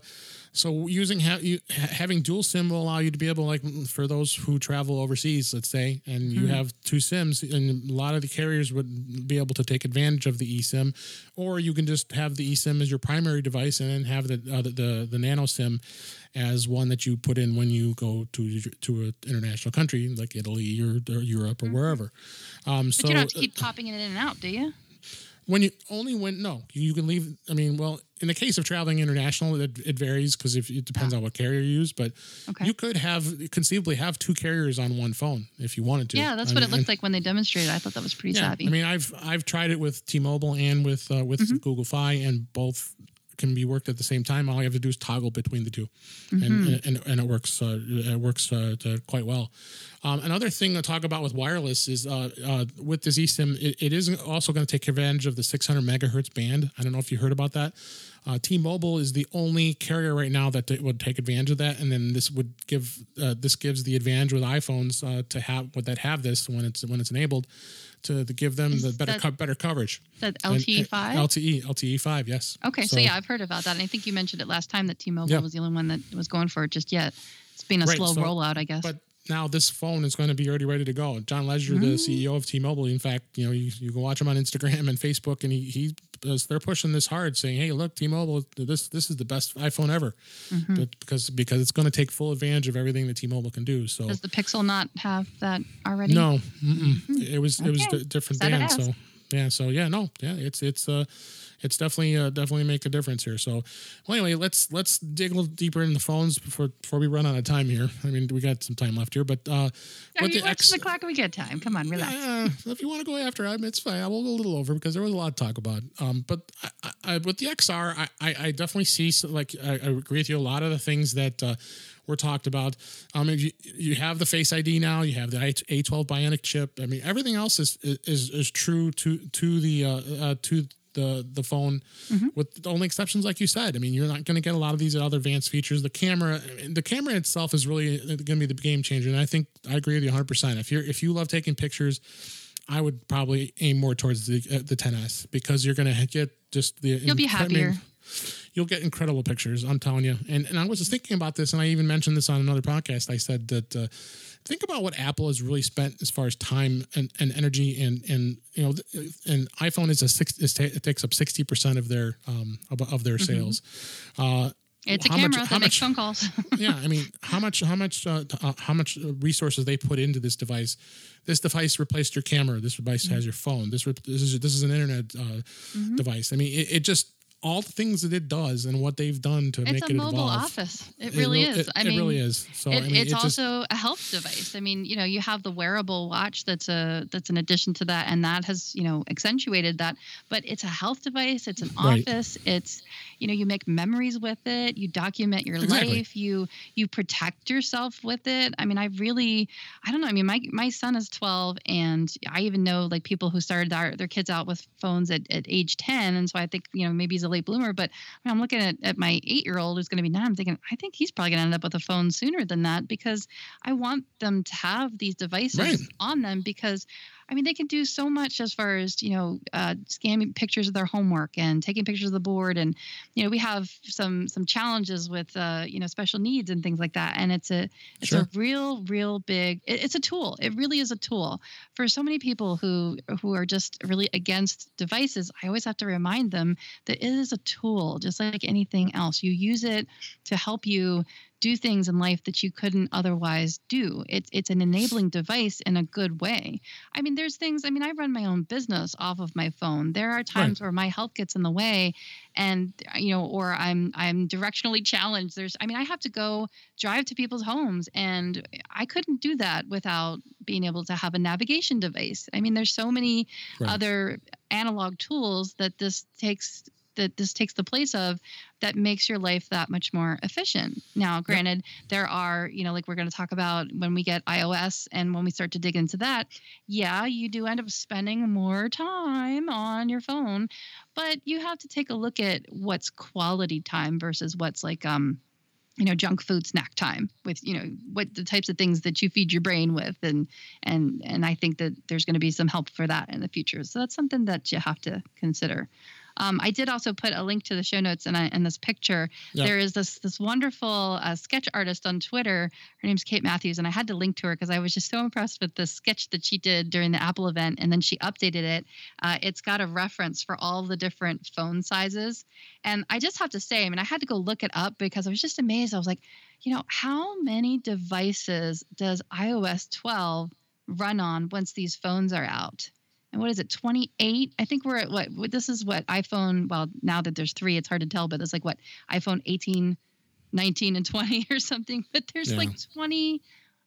So using ha- you, ha- having dual SIM will allow you to be able, like for those who travel overseas, let's say, and you Mm-hmm. have two SIMs, and a lot of the carriers would be able to take advantage of the eSIM, or you can just have the eSIM as your primary device, and then have the uh, the, the the nano SIM as one that you put in when you go to to an international country like Italy or, or Europe or wherever. Um, Mm-hmm. But so you don't have to keep popping it in and out, do you? When you only when no you can leave i mean well in the case of traveling international it, it varies because if it depends on what carrier you use but Okay. you could have conceivably have two carriers on one phone if you wanted to Yeah, that's I what mean, it looked and- like when they demonstrated. I thought that was pretty yeah, savvy. i mean i've i've tried it with t-mobile and with uh, with Mm-hmm. google fi and both can be worked at the same time all you have to do is toggle between the 2 Mm-hmm. and, and and it works uh, it works uh, quite well um, another thing to talk about with wireless is uh, uh, with this eSIM, it, it is also going to take advantage of the 600 megahertz band. I don't know if you heard about that. Uh, T-Mobile is the only carrier right now that would take advantage of that, and then this would give uh, this gives the advantage with iPhones uh, to have what that have this when it's when it's enabled to, to give them Is the better that- co- better coverage. that LTE five. LTE LTE five yes. Okay, so, yeah, I've heard about that, and I think you mentioned it last time that T-Mobile Yeah. was the only one that was going for it just yet. It's been a Right, slow so- rollout, I guess. But now this phone is going to be already ready to go. John Legere, the mm. CEO of T-Mobile, in fact, you know, you, you can watch him on Instagram and Facebook, and he he does, they're pushing this hard, saying, "Hey, look, T-Mobile, this this is the best iPhone ever," mm-hmm. but because because it's going to take full advantage of everything that T-Mobile can do. So Does the Pixel not have that already? no, mm-mm. Mm-hmm. it was it was Okay. a different Said I'd band. So yeah, so yeah, no, yeah, it's it's uh it's definitely uh, definitely make a difference here. So well, anyway, let's let's dig a little deeper in the phones before before we run out of time here. I mean, we got some time left here, but uh, you the watching X, the clock? We get time. Come on, relax. uh, if you want to go after, I it's fine. I will go a little over because there was a lot to talk about. Um, but I, I, I, with the XR, I, I, I definitely see like I, I agree with you. A lot of the things that uh, were talked about. Um, if you, you have the Face ID now, you have the A twelve Bionic chip. I mean, everything else is is is true to to the uh, uh, to the the phone with the only exceptions like you said i mean you're not going to get a lot of these other advanced features the camera the camera itself is really going to be the game changer and i think i agree with you 100% if you're if you love taking pictures i would probably aim more towards the uh, the 10s because you're going to get just the You'll be happier. You'll get incredible pictures. I'm telling you. And and I was just thinking about this, and I even mentioned this on another podcast. I said that uh, think about what Apple has really spent as far as time and, and energy and and you know and iPhone is a six is ta- it takes up sixty percent of their um of, of their sales. Uh, It's a how camera how that makes much- phone calls. [laughs] yeah, I mean, how much, how much, uh, uh, how much resources they put into this device? This device replaced your camera. This device has your phone. This re- this is this is an internet uh, device. I mean, it, it just all the things that it does and what they've done to it's make a it mobile evolve. office. It It really real- is. It, I it really is. So it, I mean, it's it just, also a health device. I mean, you know, you have the wearable watch that's a that's an addition to that, and that has you know accentuated that. But it's a health device. It's an Right. office. It's you know you make memories with it. You document your Exactly. life. You you protect yourself with it. I mean, I really I don't know. I mean, my my son is twelve, and I even know like people who started their, their kids out with phones at, at age ten, and so I think you know maybe he's a late bloomer. But I mean, I'm looking at, at my eight year old who's going to be nine. I'm thinking, I think he's probably going to end up with a phone sooner than that because I want them to have these devices Right. on them because. I mean, they can do so much as far as you know, uh, scanning pictures of their homework and taking pictures of the board, and you know, we have some some challenges with uh, you know special needs and things like that. And it's a it's Sure. a real real big. It, it's a tool. It really is a tool for so many people who who are just really against devices. I always have to remind them that it is a tool, just like anything else. You use it to help you do things in life that you couldn't otherwise do. It's it's an enabling device in a good way. I mean, there's things. I mean, I run my own business off of my phone. There are times where my health gets in the way, and you know, or I'm I'm directionally [laughs] challenged. There's, I mean, I have to go drive to people's homes, and I couldn't do that without being able to have a navigation device. I mean, there's so many Right. other analog tools that this takes that this takes the place of that makes your life that much more efficient. Now, granted, there are, you know, like we're going to talk about when we get iOS and when we start to dig into that, yeah, you do end up spending more time on your phone, but you have to take a look at what's quality time versus what's like um you know junk food snack time with you know what the types of things that you feed your brain with and and and i think that there's going to be some help for that in the future. So that's something that you have to consider Um, I did also put a link to the show notes in, a, in this picture. Yep. There is this this wonderful uh, sketch artist on Twitter. Her name's Kate Matthews, and I had to link to her because I was just so impressed with the sketch that she did during the Apple event, and then she updated it. Uh, it's got a reference for all the different phone sizes, and I just have to say, I mean, I had to go look it up because I was just amazed. I was like, you know, how many devices does iOS 12 run on once these phones are out? And what is it, 28? I think we're at what, what this is what iPhone, well, now that there's three, it's hard to tell, but it's like what iPhone 18, 19, and 20 [laughs] or something. But there's Yeah. like 20.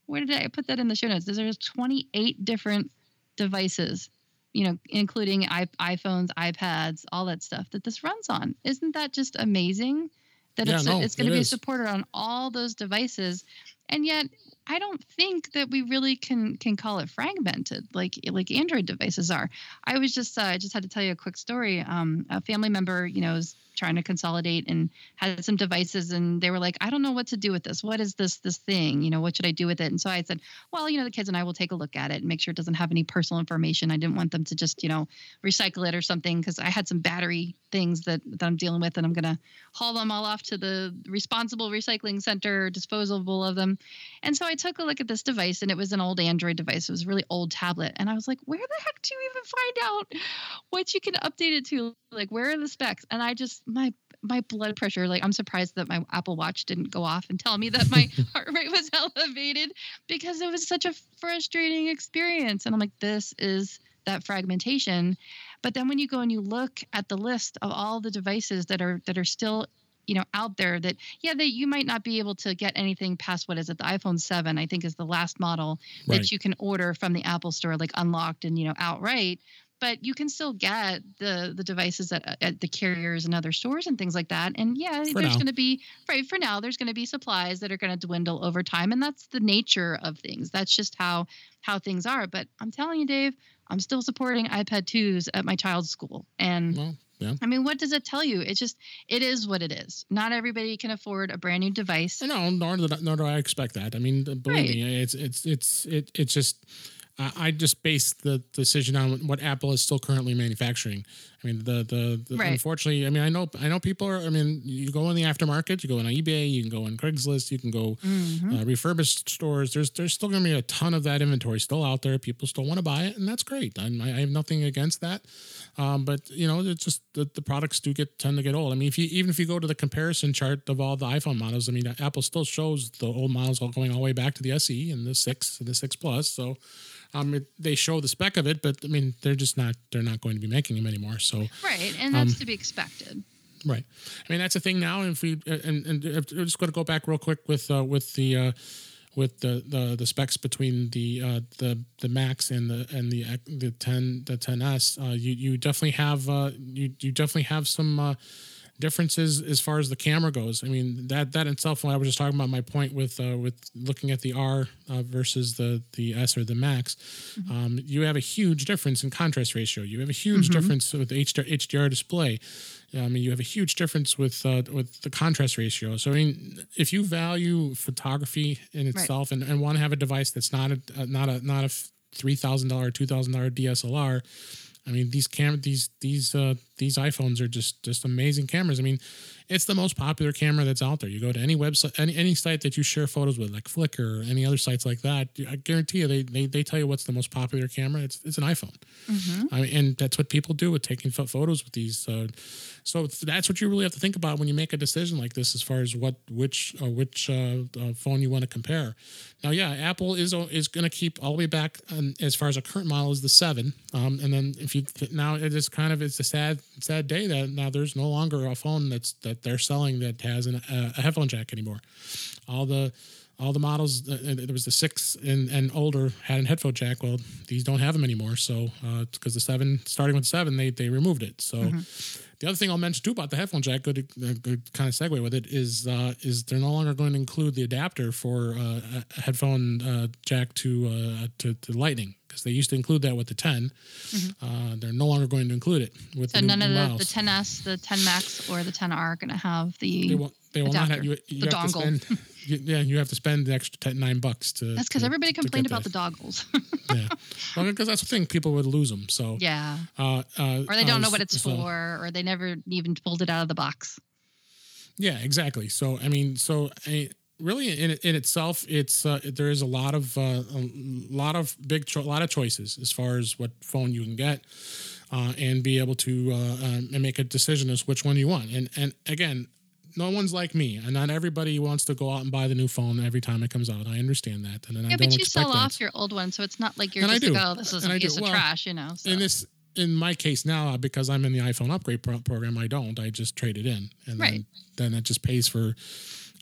Where did I put that in the show notes? There's 28 different devices, you know, including I, iPhones, iPads, all that stuff that this runs on. Isn't that just amazing? That Yeah, it's, no, it's going it to be is. supported on all those devices, and yet I don't think that we really can can call it fragmented like like Android devices are. I was just uh, I just had to tell you a quick story. Um, a family member, you know, is trying to consolidate and had some devices, and they were like, I don't know what to do with this. What is this this thing? You know, what should I do with it? And so I said, well, you know, the kids and I will take a look at it and make sure it doesn't have any personal information. I didn't want them to just you know recycle it or something because I had some battery things that that I'm dealing with, and I'm gonna haul them all off to the responsible recycling center, disposable of them. And so I took a look at this device, and it was an old Android device. It was a really old tablet, and I was like, "Where the heck do you even find out what you can update it to? Like, where are the specs?" And I just my my blood pressure, like, I'm surprised that my Apple Watch didn't go off and tell me that my [laughs] heart rate was elevated because it was such a frustrating experience. And I'm like, "This is that fragmentation." But then when you go and you look at the list of all the devices that are that are still you know out there that yeah that you might not be able to get anything past what is it the iphone 7 i think is the last model Right. that you can order from the apple store like unlocked and you know outright but you can still get the the devices at, at the carriers and other stores and things like that and yeah For there's going to be right for now there's going to be supplies that are going to dwindle over time and that's the nature of things that's just how how things are but i'm telling you dave i'm still supporting ipad 2s at my child's school and Well, yeah. I mean, what does it tell you? It's just, it is what it is. Not everybody can afford a brand new device. No, nor do, nor do I expect that. I mean, believe Right. me, it's it's it's it, it's just. Uh, I just base the decision on what Apple is still currently manufacturing. I mean, the the, the Right. unfortunately, I mean, I know I know people are. I mean, you go in the aftermarket, you go on eBay, you can go on Craigslist, you can go Mhm. uh, refurbished stores. There's there's still going to be a ton of that inventory still out there. People still want to buy it, and that's great. I I have nothing against that. Um, but you know, it's just the, the products do get tend to get old. I mean, if you even if you go to the comparison chart of all the iPhone models, I mean, Apple still shows the old models all going all the way back to the SE and the six and the six plus. So. Um, it, they show the spec of it, but I mean, they're just not. They're not going to be making them anymore. So, Right. And that's Um, to be expected. Right. I mean, that's a thing now. If we and and I'm just going to go back real quick with uh, with the uh, with the, the the specs between the uh, the the Max and the and the the 10 the 10s. Uh, you you definitely have uh, you you definitely have some. Differences as far as the camera goes. I mean that that itself. When I was just talking about my point with uh, with looking at the R uh, versus the the S or the Max, um, you have a huge difference in contrast ratio. You have a huge difference with the HDR, HDR display. I mean, you have a huge difference with uh, with the contrast ratio. So, I mean, if you value photography in itself and, and want to have a device that's not a uh, not a not a three thousand dollar, two thousand dollar DSLR, I mean, these cam these these uh, these iPhones are just just amazing cameras. I mean, it's the most popular camera that's out there. You go to any website, any any site that you share photos with, like Flickr or any other sites like that. I guarantee you, they they, they tell you what's the most popular camera. It's it's an iPhone. I mean, and that's what people do with taking photos with these. Uh, so that's what you really have to think about when you make a decision like this, as far as what which uh, which uh, uh, phone you want to compare. Now, yeah, Apple is is going to keep all the way back um, as far as a current model is the seven, um, and then if you now it is kind of it's a sad sad day that now there's no longer a phone that's that they're selling that has an, uh, a headphone jack anymore. All the all the models uh, uh, there was the six and, and older had a headphone jack. Well these don't have them anymore. So uh because the seven starting with seven they they removed it. So the other thing i'll mention too about the headphone jack good, uh, good kind of segue with it is uh, is they're no longer going to include the adapter for uh, a headphone uh, jack to uh, to, to lightning because they used to include that with the 10. Uh, they're no longer going to include it with Mm-hmm. So the new, none of new the, models. the 10s, the 10 Max, or the 10R are going to have the. they won't. They will not have you. You the have to dongle. spend. You, yeah, you have to spend the extra 10, nine bucks to. That's because everybody complained about the that. doggles. [laughs] yeah, well, because that's the thing. People would lose them. So yeah. Uh, uh, Or they don't know uh, what it's so- for, or they never even pulled it out of the box. Yeah, exactly. So I mean, so I, really in in itself, it's uh, there is a lot of uh, a lot of big cho- a lot of choices as far as what phone you can get, uh, and be able to uh, um, and make a decision as which one you want. And and again. No one's like me, and not everybody wants to go out and buy the new phone every time it comes out. I understand that, and then I Yeah, but you sell that. off your old one, so it's not like you're And just like, oh, this is And a I do. piece of Well, trash, you know. So. in this in my case now uh, because i'm in the iphone upgrade pro- program i don't i just trade it in and Right. then then it just pays for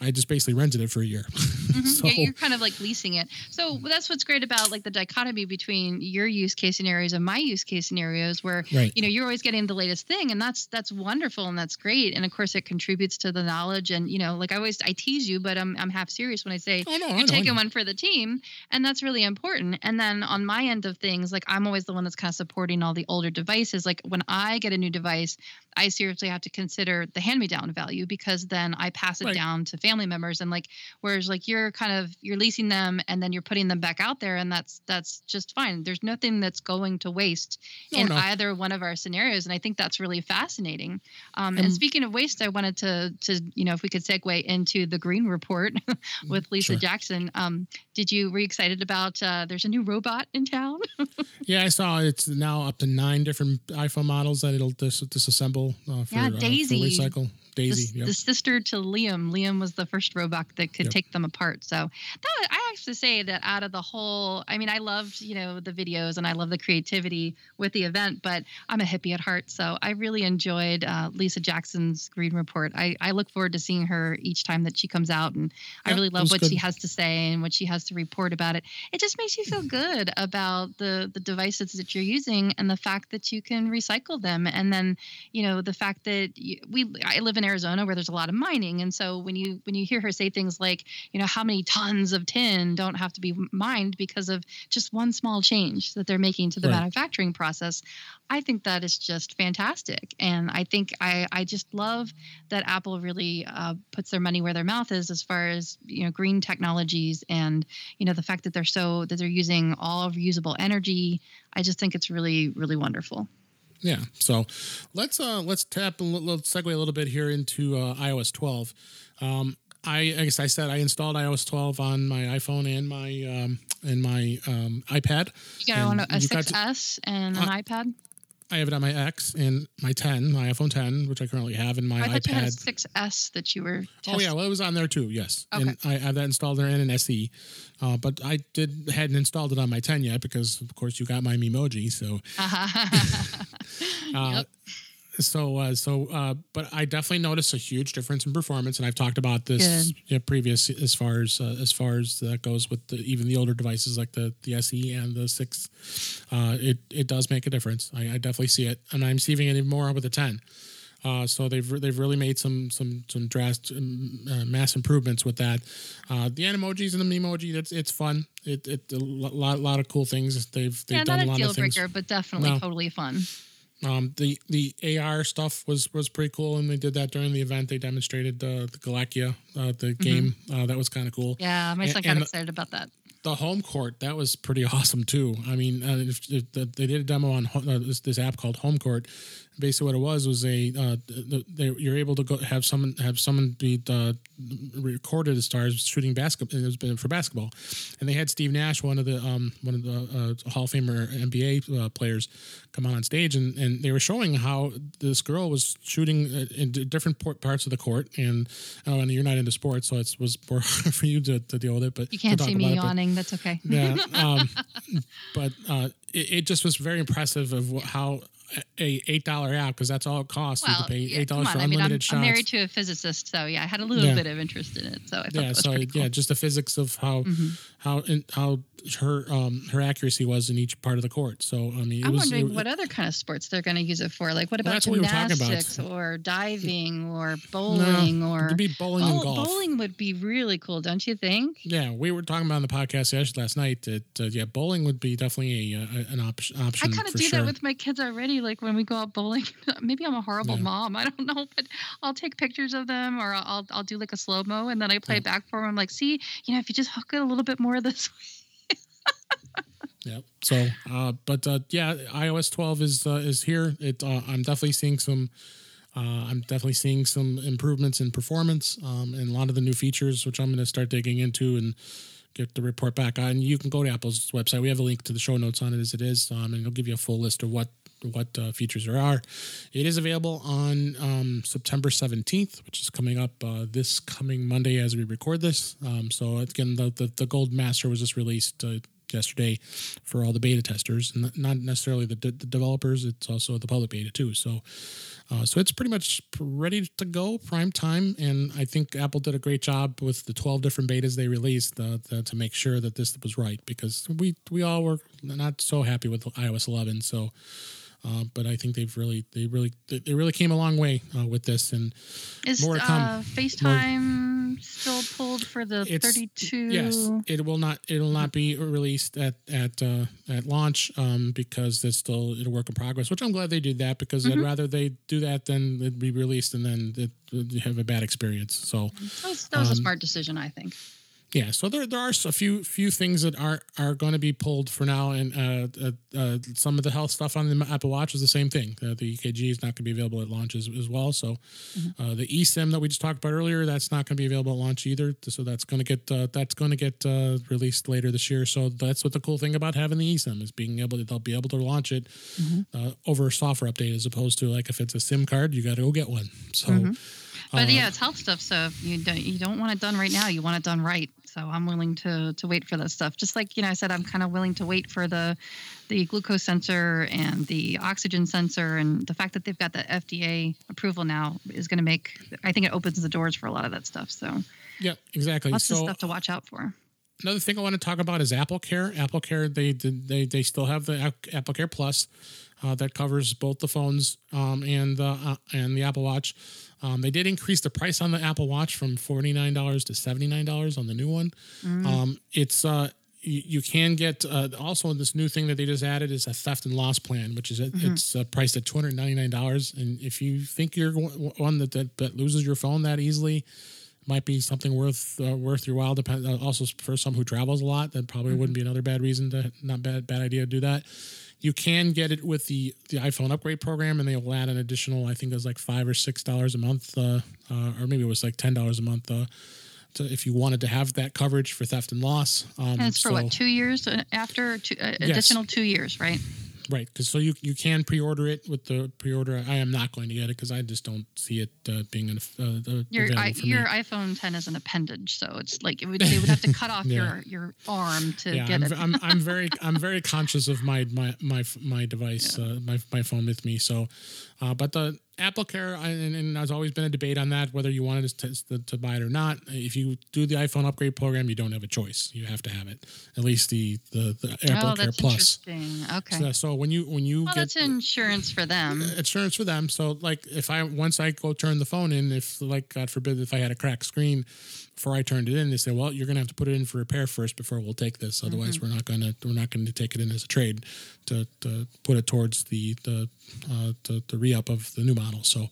i just basically rented it for a year [laughs] mm-hmm. so yeah, you're kind of like leasing it. So that's what's great about like the dichotomy between your use case scenarios and my use case scenarios, where Right. you know you're always getting the latest thing, and that's that's wonderful and that's great. And of course, it contributes to the knowledge. And you know, like I always I tease you, but I'm I'm half serious when I say Oh, no, I you're know, taking one for the team, and that's really important. And then on my end of things, like I'm always the one that's kind of supporting all the older devices. Like when I get a new device, I seriously have to consider the hand-me-down value because then I pass it Right. down to family members and like whereas like you're kind of you're leasing them and then you're putting them back out there and that's that's just fine. There's nothing that's going to waste No, in no. either one of our scenarios and I think that's really fascinating. Um, Um, and speaking of waste, I wanted to to you know if we could segue into the green report [laughs] with Lisa Sure. Jackson. Um, did you were you excited about uh, there's a new robot in town? [laughs] yeah i saw it's now up to nine different iphone models that it'll dis- disassemble uh, for, Yeah, uh, for Daisy. the, yep. the sister to Liam. Liam was the first robot that could Yep. take them apart. So that I have to say that out of the whole, I mean, I loved you know the videos and I love the creativity with the event, but I'm a hippie at heart, so I really enjoyed uh, Lisa Jackson's Green Report. I, I look forward to seeing her each time that she comes out, and I really love what good. she has to say and what she has to report about it. It just makes you feel good about the the devices that you're using and the fact that you can recycle them, and then you know the fact that you, we I live in Arizona where there's a lot of mining. And so when you when you hear her say things like you know how many tons of tin don't have to be mined because of just one small change that they're making to the Right. manufacturing process I think that is just fantastic. And I think I I just love that Apple really uh, puts their money where their mouth is as far as you know green technologies and you know the fact that they're so that they're using all reusable energy. I just think it's really really wonderful Yeah. So let's uh let's tap a little segue a little bit here into uh, iOS 12. Um, I, I guess I said I installed iOS 12 on my iPhone and my um and my um iPad. You got And on a, a you got to- 6S and an Uh, iPad? I have it on my X and my 10, my iPhone 10, which I currently have, and my I you had a iPad. 6S that you were. Oh yeah, well it was on there too. Yes, Okay. and I have that installed there in an SE, uh, but I did hadn't installed it on my 10 yet because of course you got my Memoji. So [laughs] [laughs] Uh, Yep. So, uh, so, uh, but I definitely noticed a huge difference in performance, and I've talked about this yeah, previous as far as uh, as far as that goes with the, even the older devices like the the SE and the six. Uh, it it does make a difference. I, I definitely see it, and I'm seeing it even more with the ten. Uh, so they've they've really made some some some drastic um, uh, mass improvements with that. Uh, the animojis and the memoji, it's it's fun. It it a lot lot of cool things. They've they've yeah, done not a a lot deal of things. breaker, but definitely No. totally fun. Um, the the AR stuff was was pretty cool, and they did that during the event. They demonstrated uh, the Galaga, uh, the game. Uh, that was kind of cool. Mm-hmm. Yeah, my son got excited about that. The home court that was pretty [laughs] awesome too. I mean, uh, if, if the, they did a demo on uh, this, this app called Home Court. Basically, what it was was a uh, they, you're able to go have someone have someone be uh, recorded as stars shooting basketball. It was been for basketball, and they had Steve Nash, one of the um, one of the uh, Hall of Famer NBA uh, players, come on on stage, and, and they were showing how this girl was shooting uh, in different parts of the court. And oh, and you're not into sports, so it was more [laughs] for you to, to deal with it. But You can't see me it, but- yawning. That's okay. yeah [laughs] um, but uh, it, it just was very impressive of how a eight dollar app because that's all it costs. you Well, to pay eight dollars on. for I mean, I'm, unlimited I'm married to a physicist, so yeah, I had a little Yeah. bit of interest in it. So I thought yeah, that was so cool. yeah, just the physics of how Mhm. How how her um her accuracy was in each part of the court. So I mean, it I'm was wondering it- what other kind of sports they're going to use it for. Like, what Well, about what we about. gymnastics or diving or bowling or it'd be bowling and Oh, golf. bowling would be really cool, don't you think? Yeah, we were talking about on the podcast yesterday- last night that uh, yeah, bowling would be definitely a, a an op- option. I kind of do sure. that with my kids already. Like when we go out bowling, [laughs] maybe I'm a horrible Yeah. mom. I don't know, but I'll take pictures of them or I'll I'll do like a slow mo and then I play Yeah. it back for them. I'm like, see, you know, if you just hook it a little bit more this [laughs] way. Yeah. So, uh, but uh, yeah, iOS 12 is uh, is here. It uh, I'm definitely seeing some. Uh, I'm definitely seeing some improvements in performance um, and a lot of the new features, which I'm going to start digging into and get the report back on. You can go to Apple's website. We have a link to the show notes on it as it is, um, and it'll give you a full list of what what uh, features there are. It is available on um, September 17th, which is coming up uh, this coming Monday as we record this. Um, so again, the, the the Gold Master was just released. Uh, yesterday for all the beta testers and not necessarily the, the developers it's also the public beta too. So uh, so it's pretty much ready to go prime time and i think apple did a great job with the 12 different betas they released uh, to, to make sure that this was right because we we all were not so happy with ios 11 so uh, but I think they've really, they really, they really came a long way uh, with this, and Is More to come. uh, FaceTime still pulled for the 32? Yes, it will not. It will not be released at at uh, at launch um, because it's still a work in progress. Which I'm glad they did that because I'd Mhm. rather they do that than it be released and then it, you have a bad experience. So That was, that was a um, smart decision, I think. Yeah, so there there are a few few things that are are going to be pulled for now, and uh, uh, uh, some of the health stuff on the Apple Watch is the same thing. Uh, the EKG is not going to be available at launch as, as well. So uh, the eSIM that we just talked about earlier, that's not going to be available at launch either. So that's going to get uh, that's going to get uh, released later this year. So that's what the cool thing about having the eSIM is being able to they'll be able to launch it uh, over a software update as opposed to like if it's a SIM card, you got to go get one. So. Mhm. But yeah, it's health stuff. So you don't you don't want it done right now, you want it done right. So I'm willing to to wait for that stuff. Just like you know, I said I'm kind of willing to wait for the the glucose sensor and the oxygen sensor, and the fact that they've got the FDA approval now is going to make. I think it opens the doors for a lot of that stuff. So yeah, exactly. lots so of stuff to watch out for. Another thing I want to talk about is Apple Care. Apple Care, they they they still have the Apple Care Plus uh, that covers both the phones um, and the uh, and the Apple Watch. Um, they did increase the price on the Apple Watch from forty nine dollars to seventy nine dollars on the new one. Um, it's uh, you, you can get uh, also this new thing that they just added is a theft and loss plan, which is it's uh, priced at two hundred ninety nine dollars. And if you think you're one one that, that that loses your phone that easily, might be something worth uh, worth your while. Depend uh, also for some who travels a lot, that probably wouldn't be another bad reason to not bad bad idea to do that. You can get it with the the iPhone upgrade program, and they will add an additional. I think it was like five or six dollars a month, uh, uh, or maybe it was like ten dollars a month. Uh, to, if you wanted to have that coverage for theft and loss, um, And it's for so- what two years uh, after two, uh, additional two years, right? Right, because so you you can pre-order it with the pre-order. I am not going to get it because I just don't see it uh, being an, uh, Your I, your iPhone 10 is an appendage, so it's like it would, they would have to cut off [laughs] Yeah. your your arm to yeah, get I'm, it. I'm I'm very [laughs] I'm very conscious of my my my my device, uh, my my phone with me. So, uh, but the Apple Care, and, and there's always been a debate on that whether you wanted to, to, to buy it or not. If you do the iPhone upgrade program, you don't have a choice. You have to have it. At least the the, the Apple oh, Care that's Plus. interesting. Okay. So, so when you when you well, get that's insurance for them. insurance for them. So like if I once I go turn the phone in, if like God forbid if I had a cracked screen before I turned it in, they said, well, you're gonna have to put it in for repair first before we'll take this. Otherwise, Mm-hmm. we're not gonna we're not gonna take it in as a trade to, to put it towards the the uh, the, the re up of the new model. So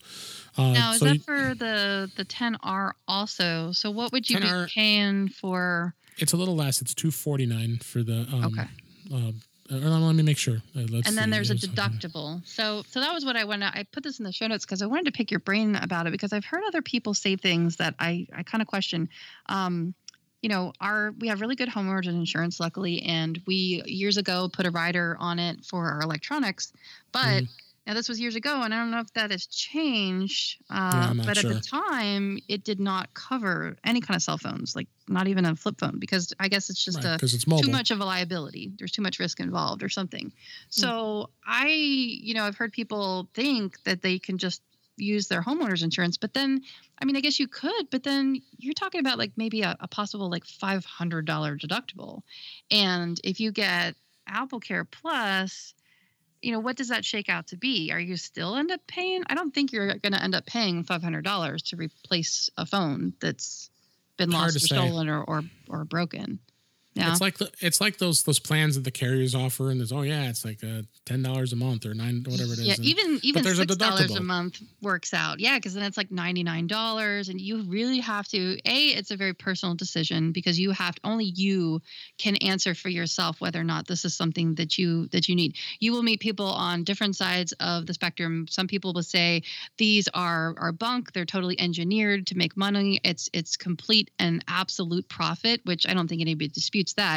uh, Now, is so that you- for the the 10R also? So what would you 10R be paying for? it's a little less. It's two forty nine for the um, Okay. Um, uh, let me make sure. Uh, and then see. there's a There's deductible. So so that was what I wanted. I put this in the show notes because I wanted to pick your brain about it because I've heard other people say things that I I kind of question. Um, you know, our we have really good homeowners insurance, luckily, and we years ago put a rider on it for our electronics, but Mhm. Now, this was years ago, and I don't know if that has changed. Uh, Yeah, I'm not but sure. at the time, it did not cover any kind of cell phones, like not even a flip phone, because I guess it's just a it's too much of a liability. There's too much risk involved or something. So I, you know, I've heard people think that they can just use their homeowners insurance, but then, I mean, I guess you could, but then you're talking about like maybe a, a possible like $500 deductible. And if you get Apple Care Plus, you know, what does that shake out to be? Are you still end up paying? I don't think you're going to end up paying $500 to replace a phone that's been Hard lost or say. stolen or, or, or broken. Yeah. It's like the, it's like those those plans that the carriers offer, and there's oh yeah, it's like uh, ten dollars a month or nine whatever it is. Yeah, and- even even there's a six dollars a deductible. month works out. Yeah, because then it's like ninety nine dollars, and you really have to. A, it's a very personal decision because you have only you can answer for yourself whether or not this is something that you that you need. You will meet people on different sides of the spectrum. Some people will say these are are bunk. They're totally engineered to make money. It's it's complete and absolute profit, which I don't think anybody disputes that.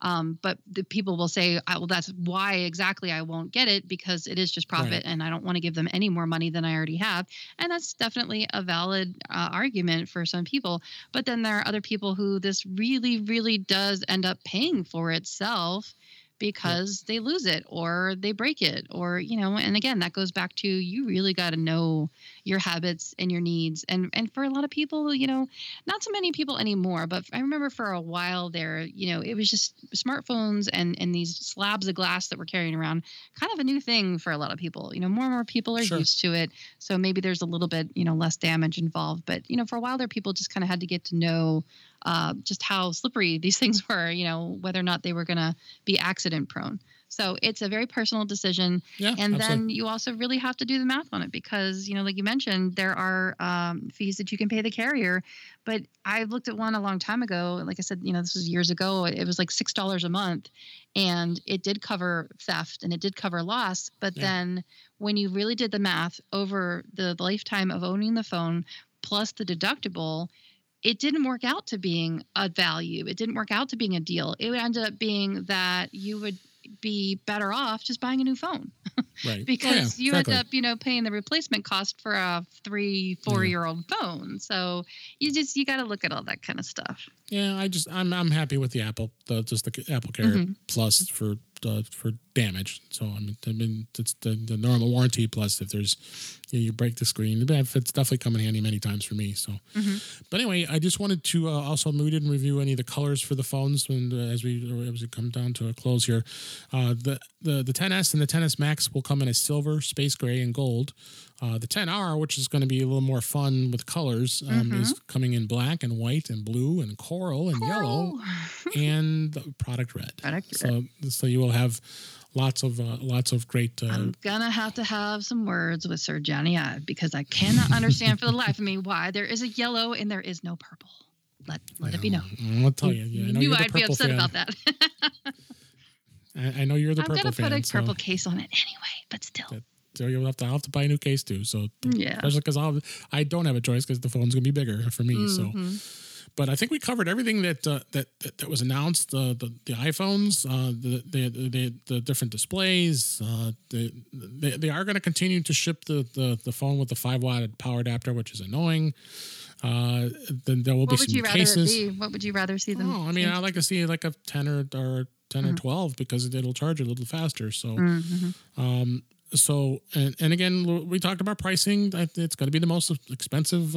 Um, but the people will say, well, that's why exactly I won't get it because it is just profit Right. and I don't want to give them any more money than I already have. And that's definitely a valid uh, argument for some people. But then there are other people who this really, really does end up paying for itself because they lose it or they break it or you know and again that goes back to you really got to know your habits and your needs. And and for a lot of people you know not so many people anymore but i remember for a while there you know it was just smartphones and and these slabs of glass that we're carrying around kind of a new thing for a lot of people. You know more and more people are Sure. used to it. So maybe there's a little bit you know less damage involved. But you know for a while there people just kind of had to get to know uh, just how slippery these [laughs] things were you know whether or not they were going to be accident prone so it's a very personal decision. Yeah, and absolutely. then you also really have to do the math on it because you know like you mentioned there are um, fees that you can pay the carrier. But i looked at one a long time ago. Like i said you know this was years ago. It was like six dollars a month. And it did cover theft and it did cover loss. But Yeah. then when you really did the math over the lifetime of owning the phone plus the deductible it didn't work out to being a value. It didn't work out to being a deal. It would end up being that you would be better off just buying a new phone [laughs] right. Because yeah, you exactly. end up you know paying the replacement cost for a three four year old phone so you just you got to look at all that kind of stuff Yeah, I just I'm I'm happy with the Apple the just the Apple Care Mhm. Plus for uh, for damage. So I mean, I mean it's the, the normal warranty plus if there's you, know, you break the screen, it's definitely come in handy many times for me. So, Mhm. but anyway, I just wanted to uh, also we didn't review any of the colors for the phones, and uh, as we as we come down to a close here, uh, the the the 10s and the 10s Max will come in as silver, space gray, and gold. Uh, the 10R, which is going to be a little more fun with colors, um, is coming in black and white and blue and coral and yellow [laughs] and product red. Product so, so you will have lots of uh, lots of great. Uh, I'm gonna have to have some words with Sir Jony Ive because I cannot understand for the life of me why there is a yellow and there is no purple. Let let it be known. I'll tell you. Yeah, I know Knew you're the I'd be upset fan. about that. [laughs] I, I know you're the I'm purple gonna fan. put a so- purple case on it anyway, but still. That- So you'll have to I'll have to buy a new case too. So Yeah. especially because I'll I don't have a choice because the phone's gonna be bigger for me. Mhm. So. But I think we covered everything that uh, that, that that was announced. Uh, the the iPhones, uh, the, the the the different displays. Uh, the, they they are going to continue to ship the, the the phone with the five watt power adapter, which is annoying. Uh, then there will What be some cases. What would you rather see them? Oh, I mean, I like to see like a ten or or 10 Mm-hmm. or twelve because it'll charge a little faster. So Mhm. um, so and, and again, we talked about pricing. It's going to be the most expensive.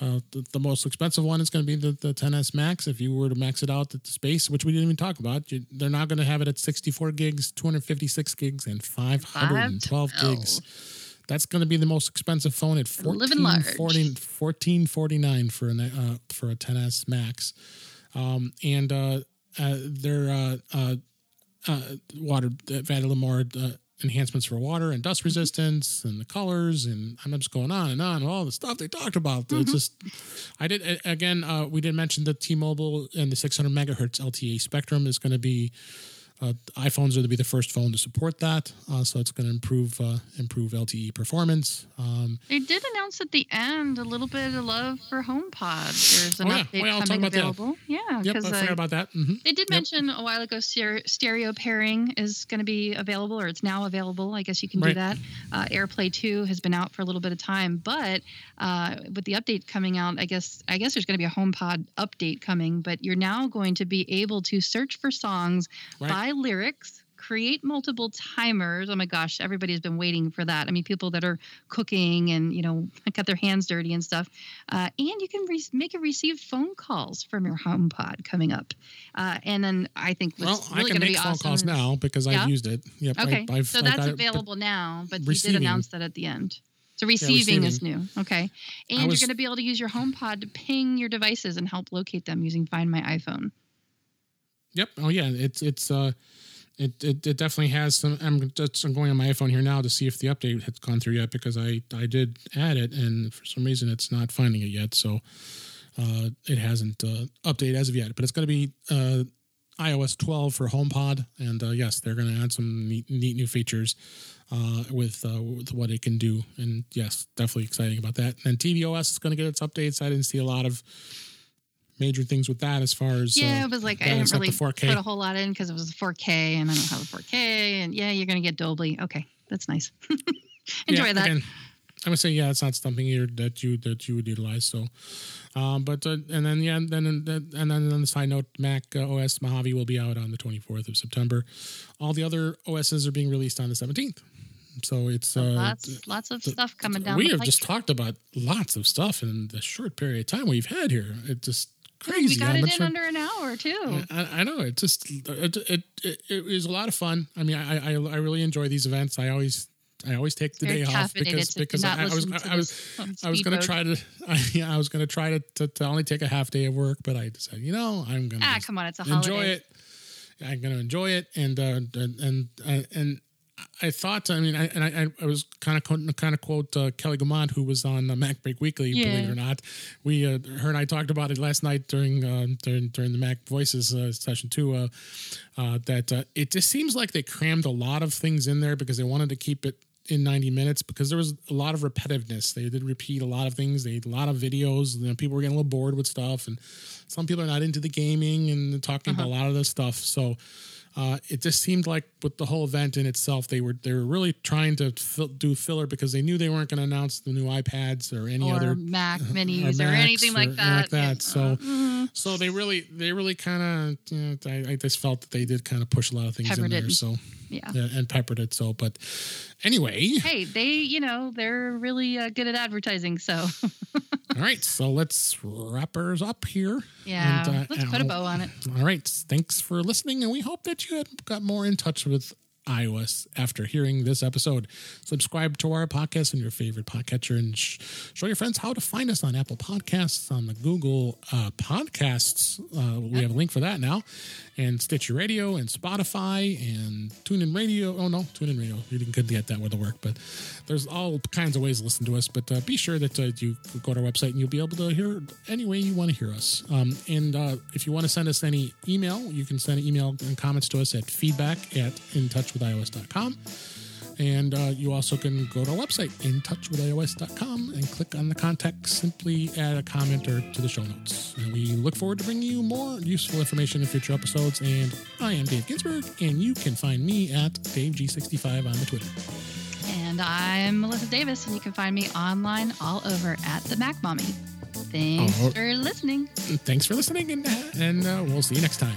Uh, uh, the, the most expensive one is going to be the, the 10s Max. If you were to max it out at the space, which we didn't even talk about, you, they're not going to have it at 64 gigs, 256 gigs, and 512 gigs. That's going to be the most expensive phone at Living large. 14, 1449 for an uh, for a 10s Max. Um, and uh, uh, their uh, uh, uh, water they've added a little more uh, enhancements for water and dust resistance and the colors and I'm just going on and on and all the stuff they talked about. It's just I did again. Uh, we did mention the T-Mobile and the 600 megahertz LTE spectrum is going to be iPhones are to be the first phone to support that, uh, so it's going to improve uh, improve LTE performance. Um, They did announce at the end a little bit of love for HomePod. There's an Oh, yeah. update Oh, I'll talk coming about that. available. Yeah, yep, I forgot about that. hmm they did Yep. mention a while ago stereo pairing is going to be available, or it's now available. I guess you can do that. Uh, AirPlay 2 has been out for a little bit of time, but uh, with the update coming out, I guess I guess there's going to be a HomePod update coming. But you're now going to be able to search for songs Right. by lyrics. Create multiple timers. Oh my gosh, everybody's been waiting for that. I mean, people that are cooking and you know [laughs] got their hands dirty and stuff. Uh, and you can re- make a receive phone calls from your HomePod coming up. Uh, and then I think Well, what's I really can going to make be phone awesome. calls is- now because Yeah? I've used it. Yep. Okay, I, so that's it, available now, but receiving. he did announce that at the end. So receiving, is new. Okay, and I you're going to be able to use your HomePod to ping your devices and help locate them using Find My iPhone. Yep. Oh yeah. It's it's uh, it it, it definitely has some. I'm just I'm going on my iPhone here now to see if the update has gone through yet because I I did add it and for some reason it's not finding it yet. So uh, it hasn't uh, updated as of yet. But it's going to be uh, iOS 12 for HomePod, and uh, yes, they're going to add some neat, neat new features uh, with uh, with what it can do. And yes, definitely exciting about that. And then tvOS is going to get its updates. I didn't see a lot of major things with that as far as Yeah, uh, it was like I didn't really 4K. put a whole lot in because it was 4K, and I don't have a 4K. And yeah, you're going to get Dolby. Okay, that's nice. [laughs] Enjoy Yeah, that. Again, I would say yeah, it's not something here that you that you would utilize. So, um, but uh, and then yeah, and then and then on the side note, Mac uh, OS Mojave will be out on the 24th of September. All the other OSs are being released on the 17th. So it's uh, lots, lots of stuff coming down. we have just talked about lots of stuff in the short period of time we've had here. It just crazy. We got it in fun- under an hour too. I, I know it just it, it, it, it was a lot of fun. I mean, I, I I really enjoy these events. I always I always take the Very day off because because I, I was I, I was I was gonna try to [laughs] I, yeah, I was gonna try to, to to only take a half day of work, but I decided you know I'm gonna Ah, come on, it's a enjoy holiday. it. I'm gonna enjoy it, and uh, and and and. I thought, I mean, I, and I, I was kind of kind of quote uh, Kelly Guimont, who was on uh, Mac Break Weekly, believe it or not. We, uh, her and I talked about it last night during uh, during during the Mac Voices uh, session too. Uh, uh, that uh, it just seems like they crammed a lot of things in there because they wanted to keep it in 90 minutes because there was a lot of repetitiveness. They did repeat a lot of things. They had a lot of videos. You know, people were getting a little bored with stuff, and some people are not into the gaming and talking about a lot of this stuff. So. Uh, it just seemed like with the whole event in itself, they were they were really trying to fill, do filler because they knew they weren't going to announce the new iPads or any or other Mac [laughs] minis or, Macs anything like that. like that. So, Mhm. so they really, they really kind of, you know, I, I just felt that they did kind of push a lot of things in there. So, yeah. yeah, and peppered it. So, but anyway, Hey, they, you know, they're really uh, good at advertising. So, [laughs] all right. So let's wrap ours up here. yeah, And, uh, let's put a bow on it. All right. Thanks for listening, and we hope that you got more in touch with iOS after hearing this episode. Subscribe to our podcast on your favorite podcatcher and sh- show your friends how to find us on Apple Podcasts, on the Google uh, Podcasts. Uh, we have a link for that now, and Stitcher Radio and Spotify and TuneIn Radio. Oh no, TuneIn Radio. You didn't could get that with the work, but there's all kinds of ways to listen to us. But uh, be sure that uh, you go to our website and you'll be able to hear any way you want to hear us. Um, and uh, if you want to send us any email, you can send an email and comments to us at feedback at intouchwithios.com. And uh, you also can go to our website, intouchwithios.com, and click on the contact. Simply add a comment or to the show notes. And we look forward to bringing you more useful information in future episodes. And I am Dave Ginsburg, and you can find me at DaveG65 on the Twitter. And I'm Melissa Davis, and you can find me online all over at the Mac Mommy. Thanks Oh. for listening. Thanks for listening, and, and uh, we'll see you next time.